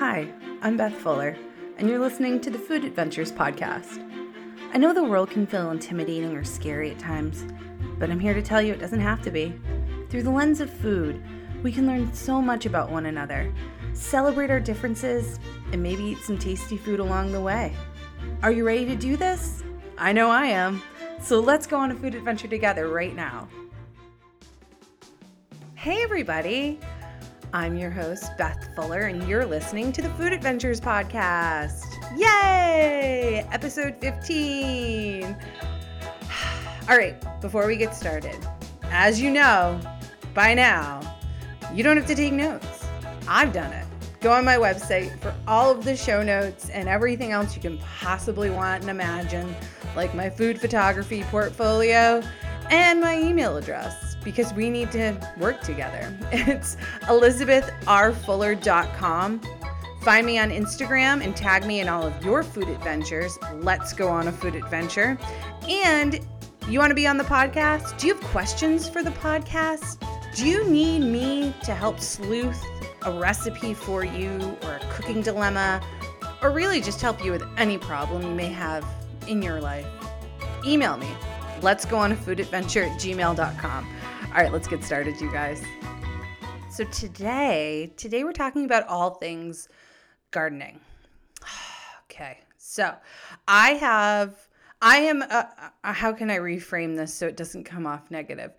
Hi, I'm Beth Fuller, and you're listening to the Food Adventures Podcast. I know the world can feel intimidating or scary at times, but I'm here to tell you it doesn't have to be. Through the lens of food, we can learn so much about one another, celebrate our differences, and maybe eat some tasty food along the way. Are you ready to do this? I know I am. So let's go on a food adventure together right now. Hey, everybody. I'm your host, Beth Fuller, and you're listening to the Food Adventures Podcast. Yay! Episode 15. All right, before we get started, as you know by now, you don't have to take notes. I've done it. Go on my website for all of the show notes and everything else you can possibly want and imagine, like my food photography portfolio and my email address because we need to work together. It's elizabethrfuller.com. Find me on Instagram and tag me in all of your food adventures. Let's go on a food adventure. And you want to be on the podcast? Do you have questions for the podcast? Do you need me to help sleuth a recipe for you or a cooking dilemma or really just help you with any problem you may have in your life? Email me. Let's go on a food adventure at gmail.com. All right, let's get started, you guys. So today, today we're talking about all things gardening. okay. So, I have I am a, how can I reframe this so it doesn't come off negative?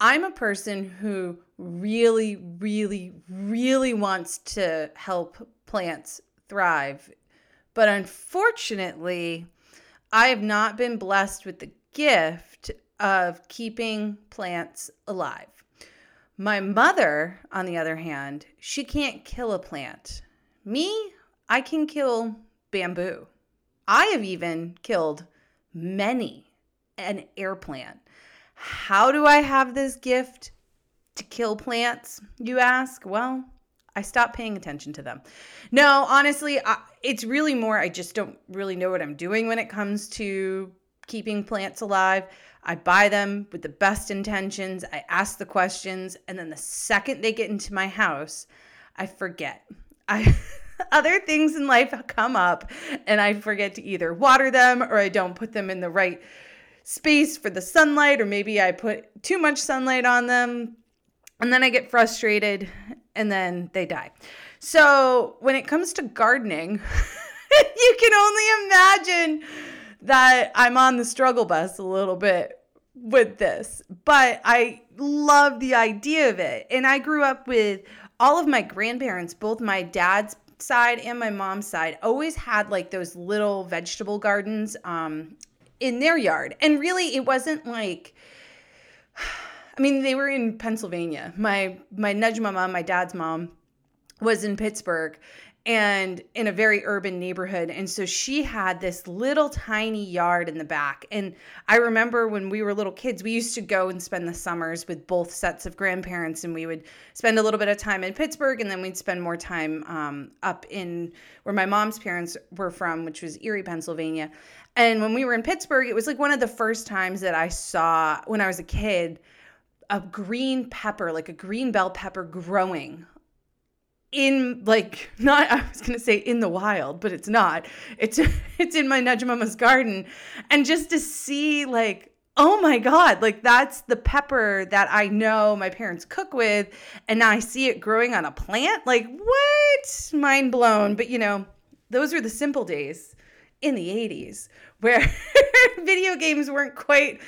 I'm a person who really really really wants to help plants thrive. But unfortunately, I have not been blessed with the gift of keeping plants alive. My mother, on the other hand, she can't kill a plant. Me, I can kill bamboo. I have even killed many an air plant. How do I have this gift to kill plants, you ask? Well, I stopped paying attention to them. No, honestly, I, it's really more I just don't really know what I'm doing when it comes to keeping plants alive. I buy them with the best intentions. I ask the questions, and then the second they get into my house, I forget. I other things in life come up and I forget to either water them or I don't put them in the right space for the sunlight or maybe I put too much sunlight on them and then I get frustrated and then they die. So, when it comes to gardening, you can only imagine that I'm on the struggle bus a little bit with this, but I love the idea of it. And I grew up with all of my grandparents, both my dad's side and my mom's side, always had like those little vegetable gardens um, in their yard. And really, it wasn't like, I mean, they were in Pennsylvania. My my Nudge mama, my dad's mom, was in Pittsburgh, and in a very urban neighborhood. And so she had this little tiny yard in the back. And I remember when we were little kids, we used to go and spend the summers with both sets of grandparents, and we would spend a little bit of time in Pittsburgh, and then we'd spend more time um, up in where my mom's parents were from, which was Erie, Pennsylvania. And when we were in Pittsburgh, it was like one of the first times that I saw when I was a kid a green pepper, like a green bell pepper growing in like not I was gonna say in the wild, but it's not. It's it's in my Nudge Mama's garden. And just to see like, oh my God, like that's the pepper that I know my parents cook with, and now I see it growing on a plant. Like, what? Mind blown. But you know, those were the simple days in the 80s where video games weren't quite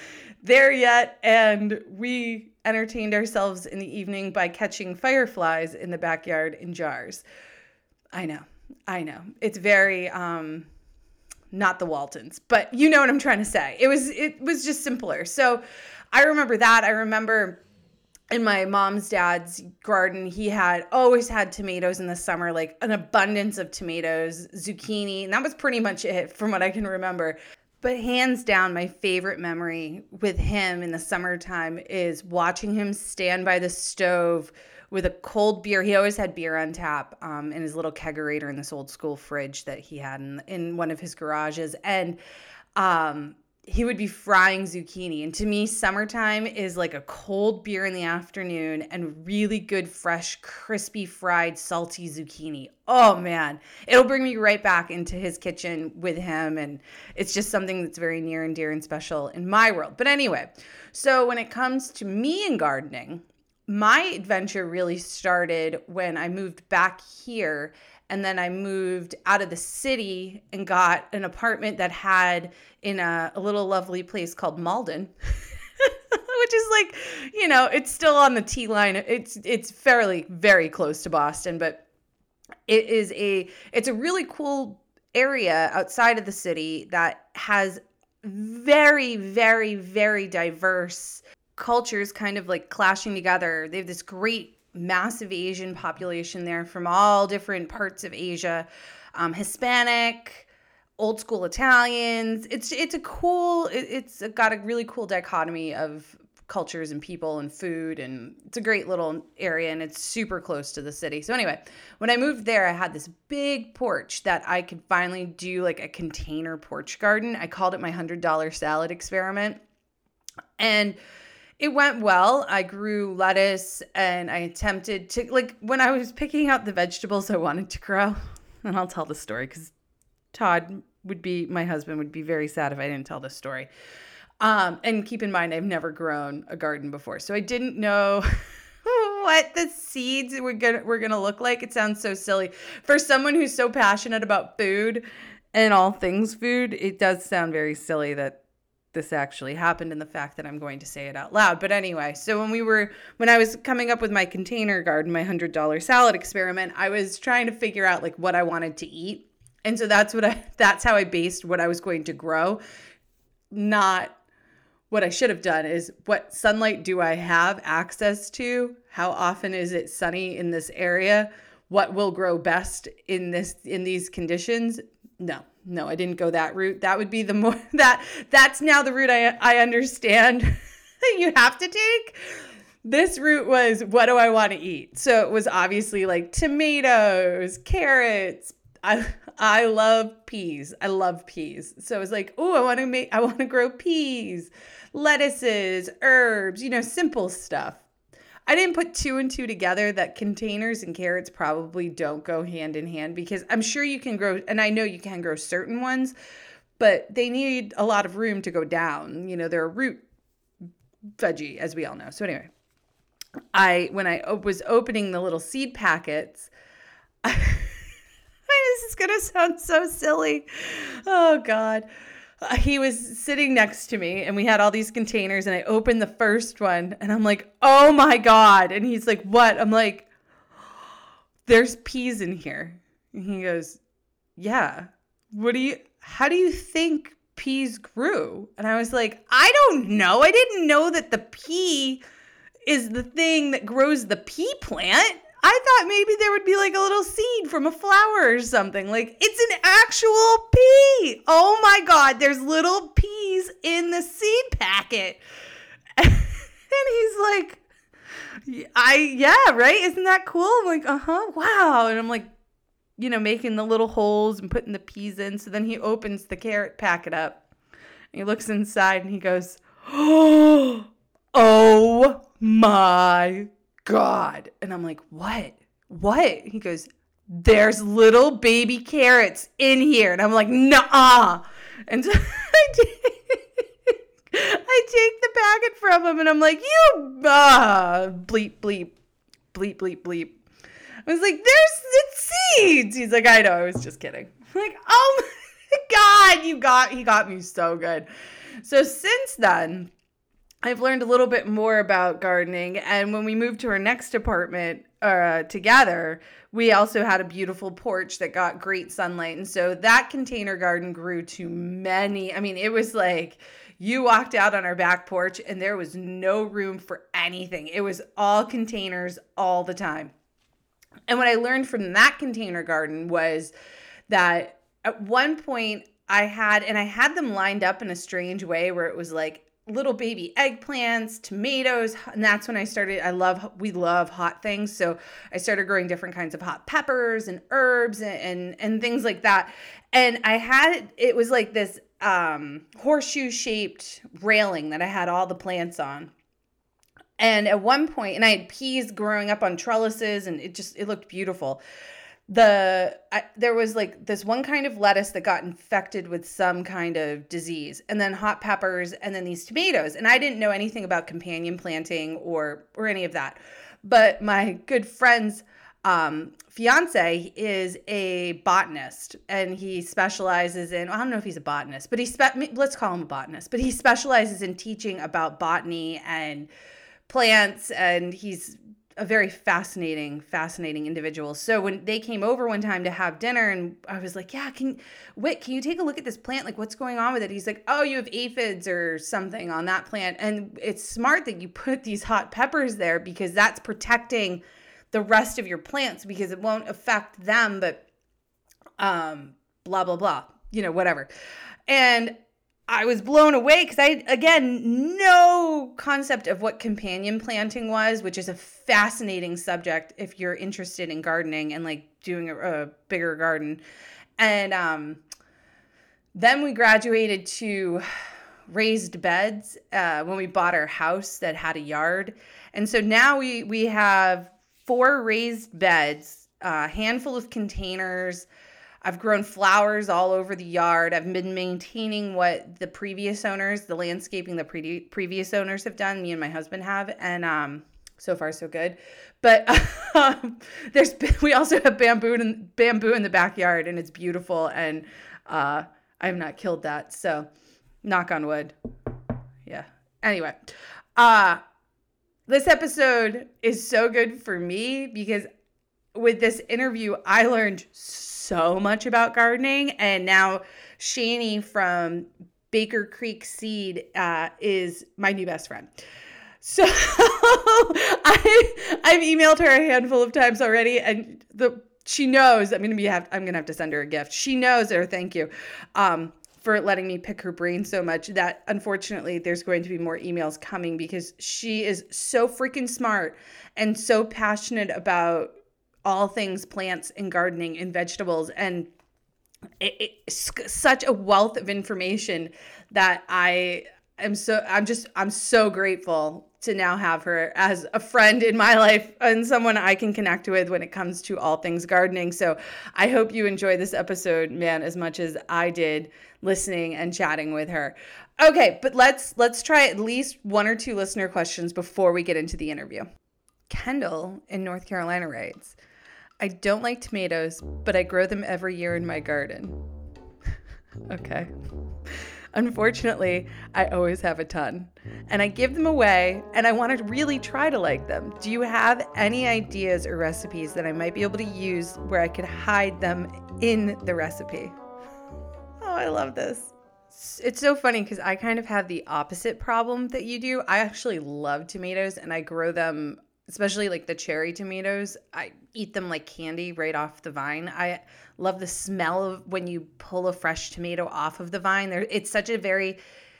there yet, and we entertained ourselves in the evening by catching fireflies in the backyard in jars. I know, I know. It's very um, not the Waltons, but you know what I'm trying to say. It was it was just simpler. So I remember that. I remember in my mom's dad's garden, he had always had tomatoes in the summer, like an abundance of tomatoes, zucchini, and that was pretty much it from what I can remember. But hands down, my favorite memory with him in the summertime is watching him stand by the stove with a cold beer. He always had beer on tap um, in his little kegerator in this old school fridge that he had in, in one of his garages. And um, he would be frying zucchini. And to me, summertime is like a cold beer in the afternoon and really good, fresh, crispy, fried, salty zucchini. Oh man, it'll bring me right back into his kitchen with him. And it's just something that's very near and dear and special in my world. But anyway, so when it comes to me and gardening, my adventure really started when I moved back here and then I moved out of the city and got an apartment that had in a, a little lovely place called Malden. which is like, you know, it's still on the T line. It's it's fairly very close to Boston, but it is a it's a really cool area outside of the city that has very very very diverse cultures kind of like clashing together. They have this great massive Asian population there from all different parts of Asia, um, Hispanic, old school Italians. It's it's a cool. It's got a really cool dichotomy of cultures and people and food and it's a great little area and it's super close to the city. So anyway, when I moved there I had this big porch that I could finally do like a container porch garden. I called it my $100 salad experiment. And it went well. I grew lettuce and I attempted to, like, when I was picking out the vegetables I wanted to grow, and I'll tell the story because Todd would be, my husband would be very sad if I didn't tell this story. Um, and keep in mind, I've never grown a garden before. So I didn't know. what the seeds were gonna were gonna look like. It sounds so silly for someone who's so passionate about food and all things food. It does sound very silly that this actually happened and the fact that I'm going to say it out loud. But anyway, so when we were when I was coming up with my container garden, my $100 salad experiment, I was trying to figure out like what I wanted to eat. And so that's what I that's how I based what I was going to grow. Not what I should have done is what sunlight do I have access to? How often is it sunny in this area? What will grow best in this in these conditions? No, no, I didn't go that route. That would be the more that that's now the route I I understand that you have to take. This route was what do I want to eat? So it was obviously like tomatoes, carrots. I I love peas. I love peas. So it was like, oh, I want to make I want to grow peas, lettuces, herbs, you know, simple stuff. I didn't put two and two together that containers and carrots probably don't go hand in hand because I'm sure you can grow, and I know you can grow certain ones, but they need a lot of room to go down. You know, they're a root veggie, as we all know. So, anyway, I, when I was opening the little seed packets, I, this is going to sound so silly. Oh, God he was sitting next to me and we had all these containers and I opened the first one and I'm like, "Oh my god." And he's like, "What?" I'm like, "There's peas in here." And he goes, "Yeah. What do you how do you think peas grew?" And I was like, "I don't know. I didn't know that the pea is the thing that grows the pea plant." I thought maybe there would be like a little seed from a flower or something. Like it's an actual pea. Oh my god, there's little peas in the seed packet. and he's like, I yeah, right? Isn't that cool? I'm like, uh-huh. Wow. And I'm like, you know, making the little holes and putting the peas in. So then he opens the carrot packet up. he looks inside and he goes, Oh my God. And I'm like, what? What? He goes, there's little baby carrots in here. And I'm like, nah. And so I take, I take the packet from him and I'm like, you, ah, bleep, bleep, bleep, bleep, bleep. I was like, there's the seeds. He's like, I know. I was just kidding. I'm like, oh my God, you got, he got me so good. So since then, I've learned a little bit more about gardening. And when we moved to our next apartment uh, together, we also had a beautiful porch that got great sunlight. And so that container garden grew to many. I mean, it was like you walked out on our back porch and there was no room for anything, it was all containers all the time. And what I learned from that container garden was that at one point I had, and I had them lined up in a strange way where it was like little baby eggplants, tomatoes, and that's when I started. I love we love hot things, so I started growing different kinds of hot peppers and herbs and and, and things like that. And I had it was like this um, horseshoe shaped railing that I had all the plants on. And at one point, and I had peas growing up on trellises, and it just it looked beautiful the I, there was like this one kind of lettuce that got infected with some kind of disease and then hot peppers and then these tomatoes and i didn't know anything about companion planting or or any of that. But my good friend's um, fiance is a botanist and he specializes in i don't know if he's a botanist but he spe- let's call him a botanist but he specializes in teaching about botany and plants and he's a very fascinating, fascinating individual. So when they came over one time to have dinner, and I was like, "Yeah, can Whit, can you take a look at this plant? Like, what's going on with it?" He's like, "Oh, you have aphids or something on that plant." And it's smart that you put these hot peppers there because that's protecting the rest of your plants because it won't affect them, but um, blah blah blah, you know, whatever. And I was blown away because I, again, no concept of what companion planting was, which is a fascinating subject if you're interested in gardening and like doing a, a bigger garden. And um, then we graduated to raised beds uh, when we bought our house that had a yard. And so now we, we have four raised beds, a handful of containers I've grown flowers all over the yard. I've been maintaining what the previous owners, the landscaping the pre- previous owners have done. Me and my husband have, and um, so far so good. But um, there's we also have bamboo and bamboo in the backyard, and it's beautiful. And uh, I have not killed that, so knock on wood. Yeah. Anyway, uh, this episode is so good for me because with this interview, I learned so much about gardening. And now Shani from Baker Creek Seed uh, is my new best friend. So I I've emailed her a handful of times already, and the she knows I'm gonna be have I'm gonna have to send her a gift. She knows her. Thank you. Um, for letting me pick her brain so much that unfortunately there's going to be more emails coming because she is so freaking smart and so passionate about all things plants and gardening and vegetables and it, it's such a wealth of information that I am so I'm just I'm so grateful to now have her as a friend in my life and someone I can connect with when it comes to all things gardening. So I hope you enjoy this episode, man, as much as I did listening and chatting with her. Okay, but let's let's try at least one or two listener questions before we get into the interview. Kendall in North Carolina writes, I don't like tomatoes, but I grow them every year in my garden. okay. Unfortunately, I always have a ton. And I give them away, and I want to really try to like them. Do you have any ideas or recipes that I might be able to use where I could hide them in the recipe? Oh, I love this. It's so funny because I kind of have the opposite problem that you do. I actually love tomatoes and I grow them especially like the cherry tomatoes. I eat them like candy right off the vine. I love the smell of when you pull a fresh tomato off of the vine. There, it's such a very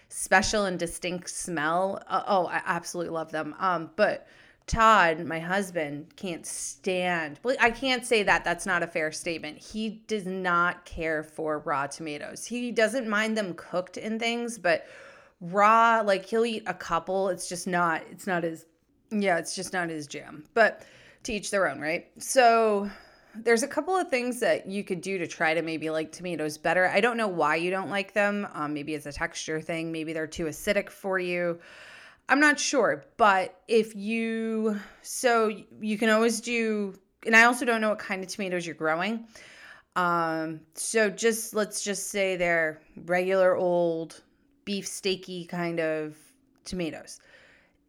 special and distinct smell. Uh, oh, I absolutely love them. Um, but Todd, my husband, can't stand. Well, I can't say that. That's not a fair statement. He does not care for raw tomatoes. He doesn't mind them cooked in things, but raw, like he'll eat a couple. It's just not. It's not his yeah, it's just not his jam. But to each their own, right? So there's a couple of things that you could do to try to maybe like tomatoes better. I don't know why you don't like them. Um, maybe it's a texture thing. Maybe they're too acidic for you. I'm not sure. But if you, so you can always do, and I also don't know what kind of tomatoes you're growing. Um, so just let's just say they're regular old beef steaky kind of tomatoes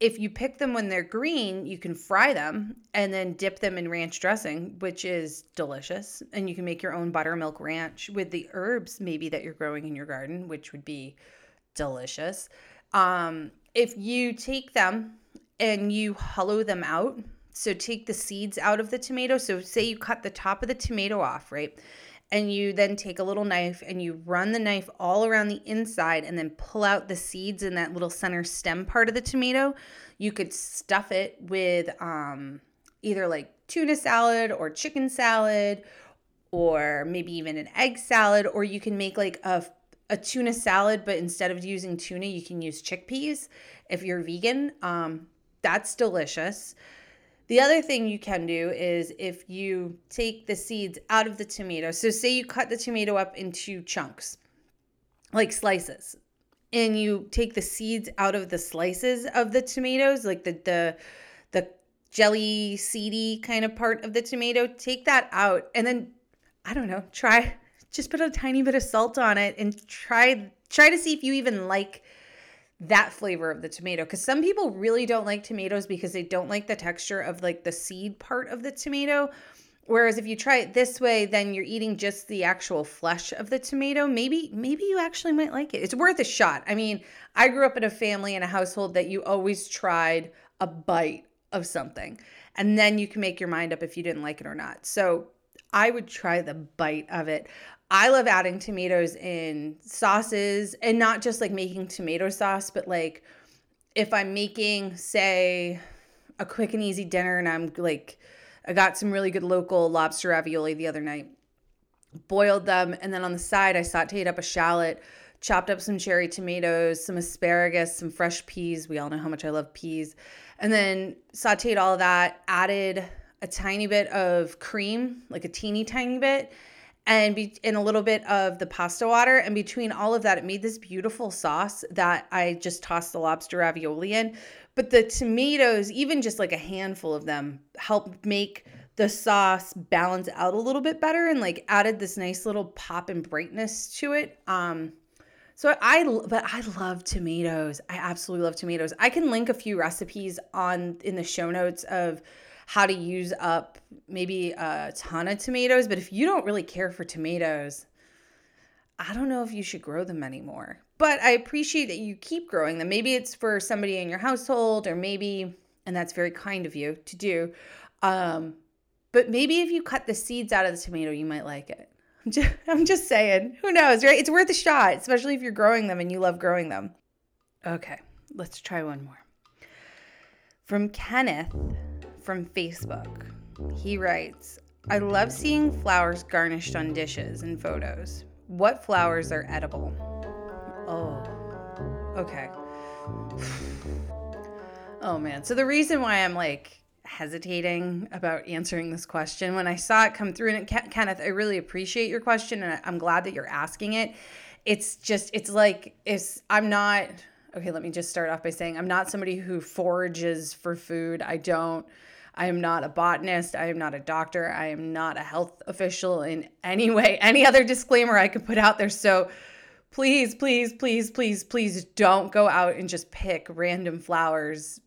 if you pick them when they're green, you can fry them and then dip them in ranch dressing, which is delicious. And you can make your own buttermilk ranch with the herbs, maybe that you're growing in your garden, which would be delicious. Um, if you take them and you hollow them out, So take the seeds out of the tomato. So say you cut the top of the tomato off, right? And you then take a little knife and you run the knife all around the inside and then pull out the seeds in that little center stem part of the tomato. You could stuff it with um, either like tuna salad or chicken salad or maybe even an egg salad, or you can make like a a tuna salad, but instead of using tuna, you can use chickpeas if you're vegan. Um, that's delicious. The other thing you can do is if you take the seeds out of the tomato. So, say you cut the tomato up into chunks, like slices, and you take the seeds out of the slices of the tomatoes, like the the the jelly seedy kind of part of the tomato. Take that out, and then I don't know, try just put a tiny bit of salt on it and try try to see if you even like that flavor of the tomato because some people really don't like tomatoes because they don't like the texture of like the seed part of the tomato. Whereas if you try it this way then you're eating just the actual flesh of the tomato. Maybe maybe you actually might like it. It's worth a shot. I mean i grew up in a family in a household that you always tried a bite of something and then you can make your mind up if you didn't like it or not. So I would try the bite of it. I love adding tomatoes in sauces and not just like making tomato sauce, but like if I'm making, say, a quick and easy dinner and I'm like, I got some really good local lobster ravioli the other night, boiled them, and then on the side, I sauteed up a shallot, chopped up some cherry tomatoes, some asparagus, some fresh peas. We all know how much I love peas. And then sauteed all that, added a tiny bit of cream, like a teeny tiny bit, and be in a little bit of the pasta water. And between all of that, it made this beautiful sauce that I just tossed the lobster ravioli in. But the tomatoes, even just like a handful of them, helped make the sauce balance out a little bit better and like added this nice little pop and brightness to it. Um, so I, but I love tomatoes. I absolutely love tomatoes. I can link a few recipes on in the show notes of how to use up maybe a ton of tomatoes. But if you don't really care for tomatoes, I don't know if you should grow them anymore. But I appreciate that you keep growing them. Maybe it's for somebody in your household, or maybe, and that's very kind of you to do. Um, but maybe if you cut the seeds out of the tomato, you might like it. I'm just, I'm just saying. Who knows, right? It's worth a shot, especially if you're growing them and you love growing them. Okay, let's try one more. From Kenneth from Facebook. He writes, I love seeing flowers garnished on dishes and photos. What flowers are edible? Oh, okay. oh man. So the reason why I'm like hesitating about answering this question when I saw it come through, and Kenneth, I really appreciate your question and I'm glad that you're asking it. It's just, it's like, it's, I'm not, okay, let me just start off by saying I'm not somebody who forages for food. I don't I am not a botanist. I am not a doctor. I am not a health official in any way, any other disclaimer I could put out there. So please, please, please, please, please don't go out and just pick random flowers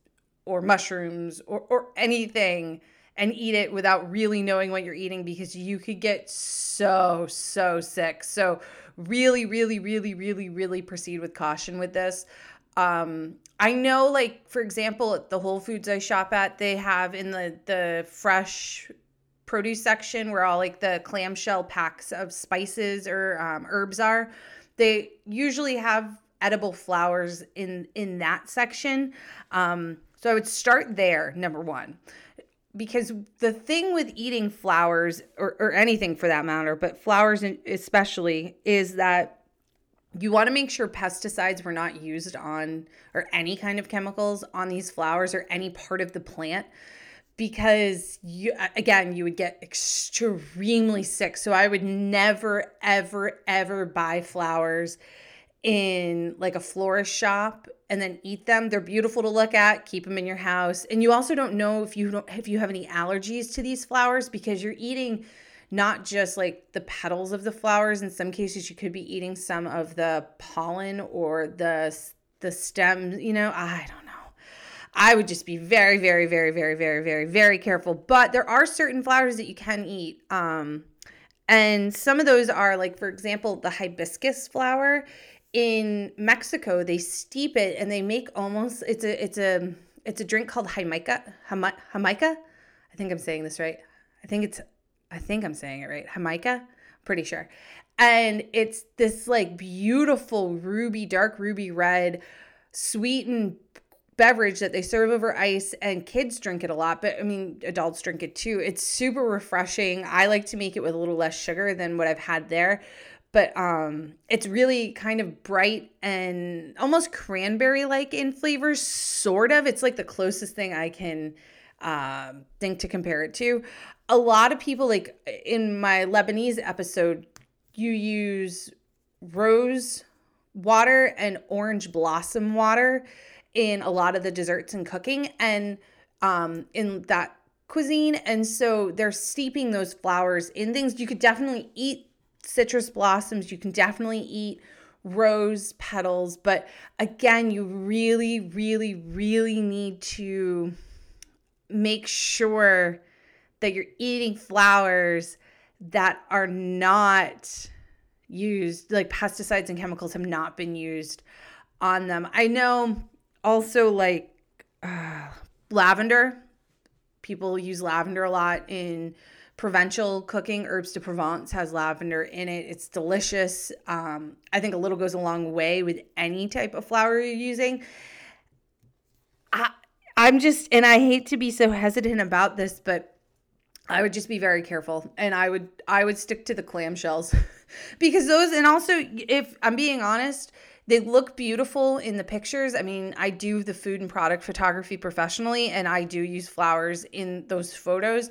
or mushrooms or, or anything and eat it without really knowing what you're eating because you could get so, so sick. So, really, really, really, really, really proceed with caution with this. Um, I know, like for example, at the Whole Foods I shop at, they have in the the fresh produce section where all like the clamshell packs of spices or um, herbs are. They usually have edible flowers in in that section. Um, so I would start there, number one, because the thing with eating flowers or, or anything for that matter, but flowers especially, is that you want to make sure pesticides were not used on or any kind of chemicals on these flowers or any part of the plant because you again you would get extremely sick. So i would never ever ever buy flowers in like a florist shop and then eat them. They're beautiful to look at keep them in your house. And you also don't know if you don't if you have any allergies to these flowers because you're eating not just like the petals of the flowers. In some cases, you could be eating some of the pollen or the the stem. You know, I don't know. I would just be very, very, very, very, very, very, very careful. But there are certain flowers that you can eat. Um, and some of those are like, for example, the hibiscus flower in Mexico. They steep it and they make almost it's a it's a it's a drink called jamaica jamaica I think I'm saying this right. I think it's I think I'm saying it right. Jamaica, pretty sure. And it's this like beautiful ruby, dark ruby red, sweetened beverage that they serve over ice and kids drink it a lot but i mean adults drink it too it's super refreshing i like to make it with a little less sugar than what i've had there but um it's really kind of bright and almost cranberry like in flavors sort of it's like the closest thing i can um think to compare it to a lot of people like in my lebanese episode you use rose water and orange blossom water in a lot of the desserts and cooking and um, in that cuisine. And so they're steeping those flowers in things. You could definitely eat citrus blossoms, you can definitely eat rose petals. But again, you really, really, really need to make sure that you're eating flowers that are not used, like pesticides and chemicals have not been used on them. I know also like uh, lavender. People use lavender a lot in provincial cooking. Herbs de Provence has lavender in it. It's delicious. Um, I think a little goes a long way with any type of flower you're using. I, I'm just, and I hate to be so hesitant about this, but I would just be very careful and I would I would stick to the clamshells because those and also if I'm being honest, they look beautiful in the pictures. I mean, I do the food and product photography professionally, and I do use flowers in those photos.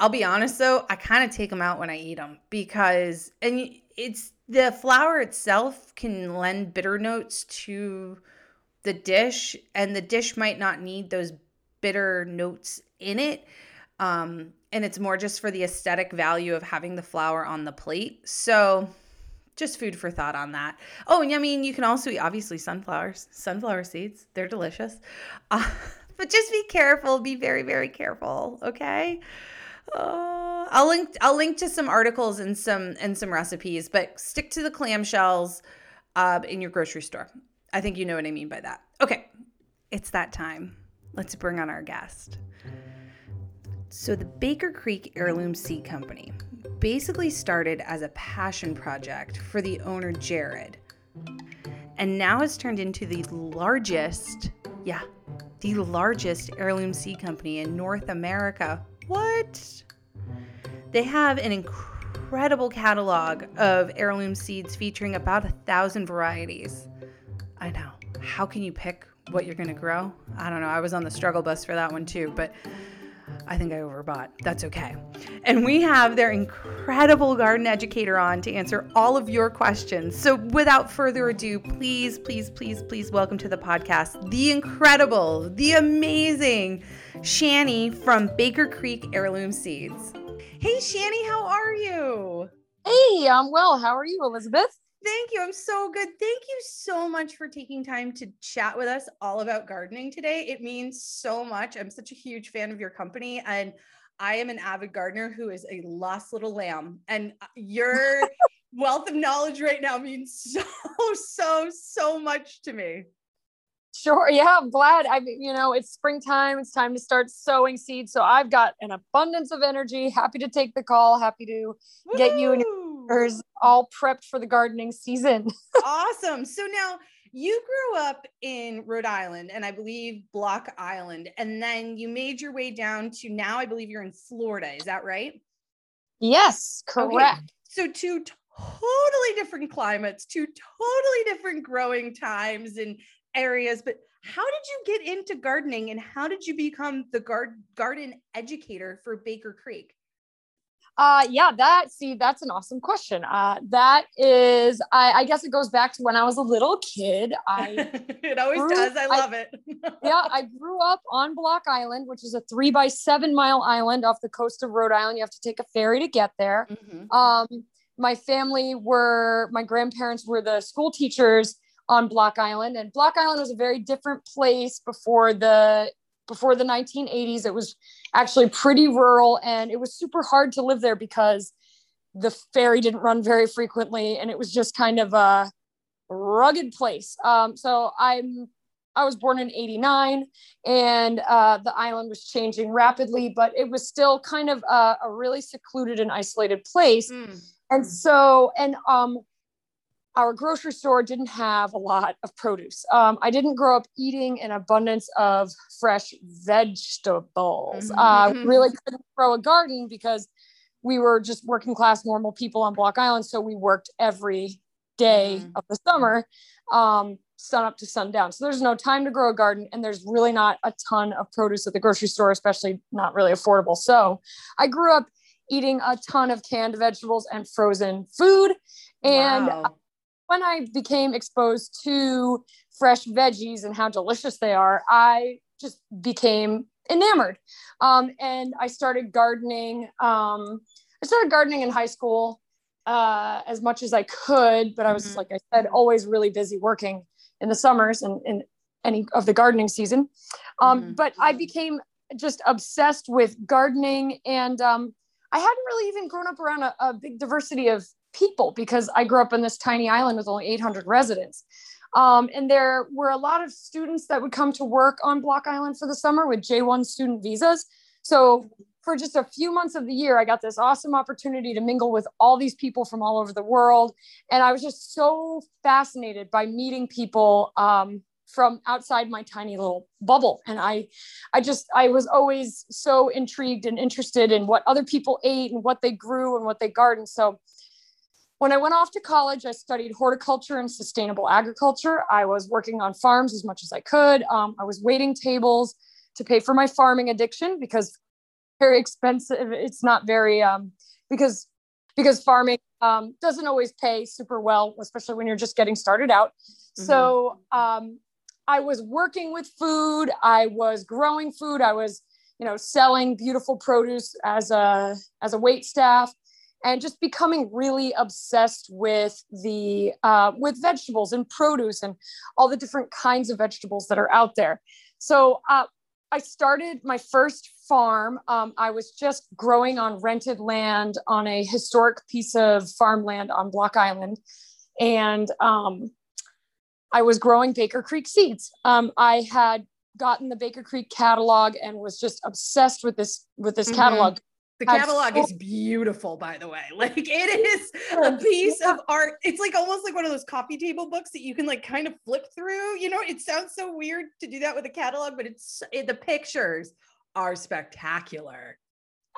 I'll be honest though, I kind of take them out when I eat them because, and it's the flower itself can lend bitter notes to the dish, and the dish might not need those bitter notes in it. Um, and it's more just for the aesthetic value of having the flower on the plate. So, just food for thought on that. Oh, and I mean, you can also eat obviously sunflowers, sunflower seeds. They're delicious. Uh, but just be careful. Be very, very careful. Okay. Uh, I'll link. I'll link to some articles and some and some recipes, but stick to the clamshells uh, in your grocery store. I think you know what I mean by that. Okay, it's that time. Let's bring on our guest. So, the Baker Creek Heirloom Seed Company basically started as a passion project for the owner, Jared, and now has turned into the largest, yeah, the largest heirloom seed company in North America. What? They have an incredible catalog of heirloom seeds featuring about a thousand varieties. I know. How can you pick what you're going to grow? I don't know. I was on the struggle bus for that one too, but I think I overbought. That's okay. And we have their incredible garden educator on to answer all of your questions. So without further ado, please, please, please, please welcome to the podcast the incredible, the amazing Shani from Baker Creek Heirloom Seeds. Hey, Shani, how are you? Hey, I'm well. How are you, Elizabeth? Thank you. I'm so good. Thank you so much for taking time to chat with us all about gardening today. It means so much. I'm such a huge fan of your company and I am an avid gardener who is a lost little lamb and uh, your wealth of knowledge right now means so so so much to me. Sure. Yeah, I'm glad. I mean, you know, it's springtime. It's time to start sowing seeds. So I've got an abundance of energy. Happy to take the call. Happy to Woo! get you and all prepped for the gardening season. awesome. So now you grew up in Rhode Island and I believe Block Island, and then you made your way down to now I believe you're in Florida. Is that right? Yes, correct. Okay. So two totally different climates, two totally different growing times and areas. But how did you get into gardening and how did you become the guard, garden educator for Baker Creek? Uh, yeah, that see, that's an awesome question. Uh, that is, I, I guess it goes back to when I was a little kid. I it always grew, does. I love I, it. yeah, I grew up on Block Island, which is a three by seven mile island off the coast of Rhode Island. You have to take a ferry to get there. Mm-hmm. Um, my family were, my grandparents were the school teachers on Block Island, and Block Island was a very different place before the before the 1980s. It was actually pretty rural and it was super hard to live there because the ferry didn't run very frequently and it was just kind of a rugged place. Um, so I'm I was born in 89 and uh, the island was changing rapidly, but it was still kind of a, a really secluded and isolated place. Mm. And so, and um, our grocery store didn't have a lot of produce. Um, I didn't grow up eating an abundance of fresh vegetables. Mm-hmm. Uh, really couldn't grow a garden because we were just working class normal people on Block Island. So we worked every day mm-hmm. of the summer, um, sun up to sundown. So there's no time to grow a garden, and there's really not a ton of produce at the grocery store, especially not really affordable. So I grew up eating a ton of canned vegetables and frozen food. And wow. When I became exposed to fresh veggies and how delicious they are, I just became enamored. Um, and I started gardening. Um, I started gardening in high school uh, as much as I could, but I was, mm-hmm. like I said, always really busy working in the summers and in any of the gardening season. Um, mm-hmm. But I became just obsessed with gardening, and um, I hadn't really even grown up around a, a, big diversity of people because I grew up in this tiny island with only 800 residents. Um, and there were a lot of students that would come to work on Block Island for the summer with J1 student visas. So for just a few months of the year, I got this awesome opportunity to mingle with all these people from all over the world. And I was just so fascinated by meeting people um, from outside my tiny little bubble. And I, I just, I was always so intrigued and interested in what other people ate and what they grew and what they gardened. So when I went off to college, I studied horticulture and sustainable agriculture. I was working on farms as much as I could. Um, I was waiting tables to pay for my farming addiction because very expensive. It's not very um, because because farming um, doesn't always pay super well, especially when you're just getting started out. Mm-hmm. So um, I was working with food. I was growing food. I was you know selling beautiful produce as a as a wait staff and just becoming really obsessed with the uh, with vegetables and produce and all the different kinds of vegetables that are out there so uh, I started my first farm. Um, I was just growing on rented land on a historic piece of farmland on Block Island. And um, I was growing Baker Creek seeds. Um, I had gotten the Baker Creek catalog and was just obsessed with this with this mm-hmm. catalog the catalog so- is beautiful, by the way. Like it is a piece of art. It's like almost like one of those coffee table books that you can like kind of flip through. You know, it sounds so weird to do that with a catalog, but it's it, the pictures are spectacular.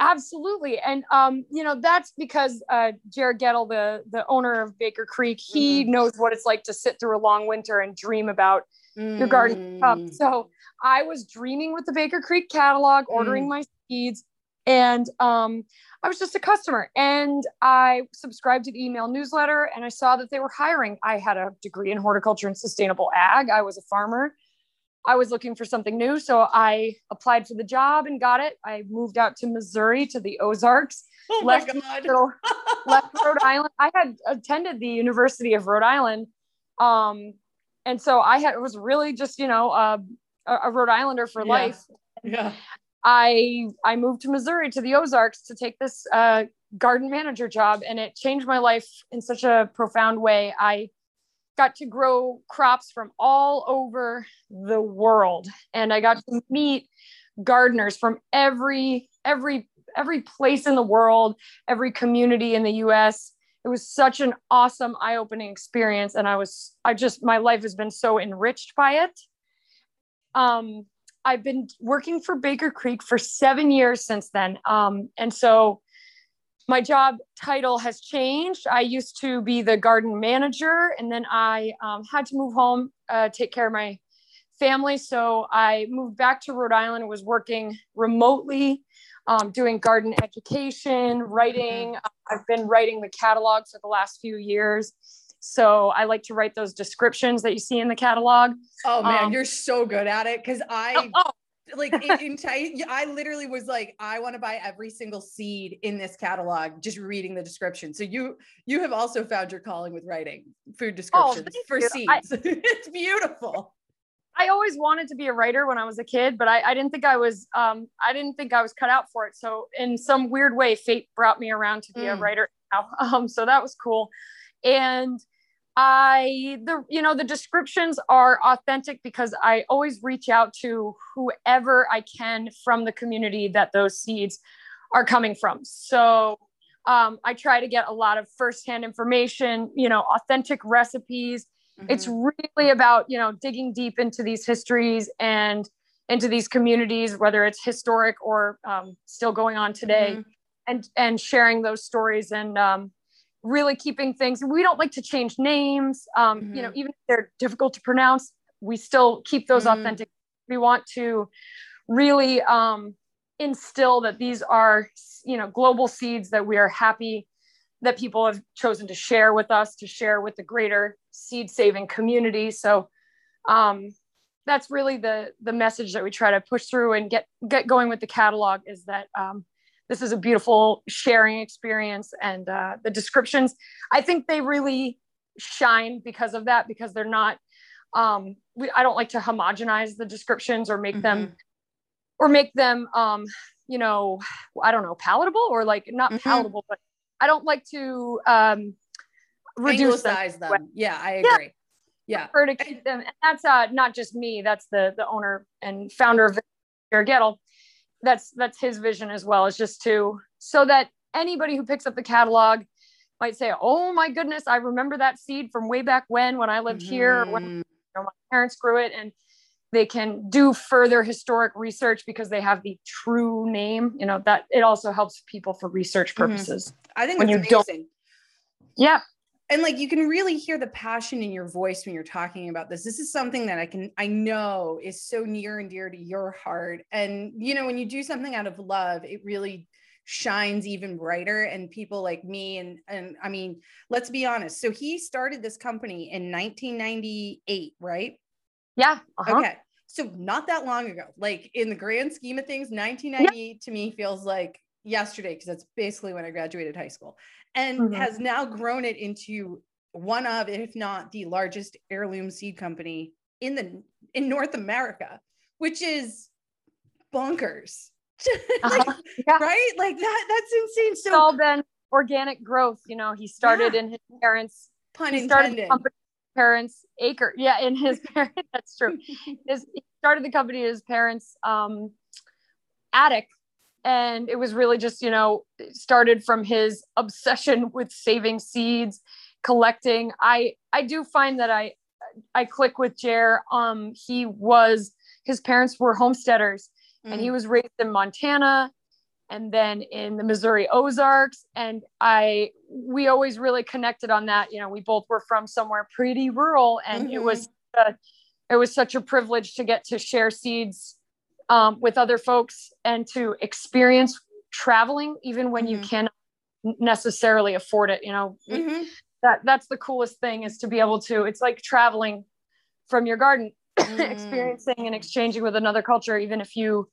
Absolutely, and um, you know that's because uh, Jared Gettle, the the owner of Baker Creek, he mm. knows what it's like to sit through a long winter and dream about mm. your garden. Um, mm. so I was dreaming with the Baker Creek catalog, ordering mm. my seeds and um, I was just a customer and I subscribed to the email newsletter and I saw that they were hiring. I had a degree in horticulture and sustainable ag. I was a farmer. I was looking for something new. So I applied for the job and got it. I moved out to Missouri to the Ozarks. Oh left, little, left Rhode Island. I had attended the University of Rhode Island. Um, and so I had, was really just, you know, uh, a, a Rhode Islander for yeah. life. Yeah. I I moved to Missouri to the Ozarks to take this uh, garden manager job, and it changed my life in such a profound way. I got to grow crops from all over the world, and I got to meet gardeners from every every every place in the world, every community in the U.S. It was such an awesome, eye-opening experience, and I was I just my life has been so enriched by it. Um, I've been working for Baker Creek for seven years since then. Um, and so my job title has changed. I used to be the garden manager, and then I um, had to move home, uh, take care of my family. So I moved back to Rhode Island, was working remotely, um, doing garden education, writing. Mm-hmm. I've been writing the catalog for the last few years. So I like to write those descriptions that you see in the catalog. Oh man, um, you're so good at it because I oh, oh. like in, I literally was like, I want to buy every single seed in this catalog, just reading the description. So you you have also found your calling with writing food oh, descriptions oh, for you. seeds. I, it's beautiful. I always wanted to be a writer when I was a kid, but I, I didn't think I was um, I didn't think I was cut out for it. So in some weird way, fate brought me around to be mm. a writer now. Um, so that was cool. And I the you know the descriptions are authentic because I always reach out to whoever I can from the community that those seeds are coming from. So um, I try to get a lot of firsthand information, you know, authentic recipes. Mm-hmm. It's really about you know digging deep into these histories and into these communities, whether it's historic or um, still going on today, mm-hmm. and and sharing those stories and um, really keeping things. We don't like to change names. Um, mm-hmm. You know, mm-hmm. even if they're difficult to pronounce, we still keep those mm-hmm. authentic. We want to really um, instill that these are, you know, global seeds that we are happy that people have chosen to share with us, to share with the greater seed saving community. So um, that's really the the message that we try to push through and get get going with the catalog is that um, this is a beautiful sharing experience and uh, the descriptions i think they really shine because of that because they're not um, we, i don't like to homogenize the descriptions or make mm-hmm. them or make them um, you know i don't know palatable or like not mm-hmm. palatable but i don't like to um, reduce them. them. yeah i agree yeah, yeah. to keep them and that's uh, not just me that's the the owner and founder of Jere Gettle that's that's his vision as well is just to so that anybody who picks up the catalog might say oh my goodness i remember that seed from way back when when i lived mm-hmm. here when you know, my parents grew it and they can do further historic research because they have the true name you know that it also helps people for research mm-hmm. purposes mm-hmm. i think when you amazing. don't yeah and like you can really hear the passion in your voice when you're talking about this this is something that i can i know is so near and dear to your heart and you know when you do something out of love it really shines even brighter and people like me and and i mean let's be honest so he started this company in 1998 right yeah uh-huh. okay so not that long ago like in the grand scheme of things 1998 yeah. to me feels like yesterday because that's basically when i graduated high school and mm-hmm. has now grown it into one of, if not the largest heirloom seed company in the in North America, which is bonkers. like, uh-huh. yeah. Right? Like that, that's insane. So it's all been organic growth. You know, he started yeah. in his parents' pun he intended. Parents' acre. Yeah, in his parents, that's true. His, he started the company in his parents' um, attic and it was really just you know started from his obsession with saving seeds collecting i i do find that i i click with jer um he was his parents were homesteaders mm-hmm. and he mm. was raised in montana and then in the missouri ozarks and i we always really connected on that you know we both were from somewhere pretty rural and mm-hmm. it was uh, it was such a privilege to get to share seeds um, with other folks and to experience traveling even when mm-hmm. you cannot necessarily afford it you know mm-hmm. that that's the coolest thing is to be able to it's like traveling from your garden mm-hmm. experiencing and exchanging with another culture even if you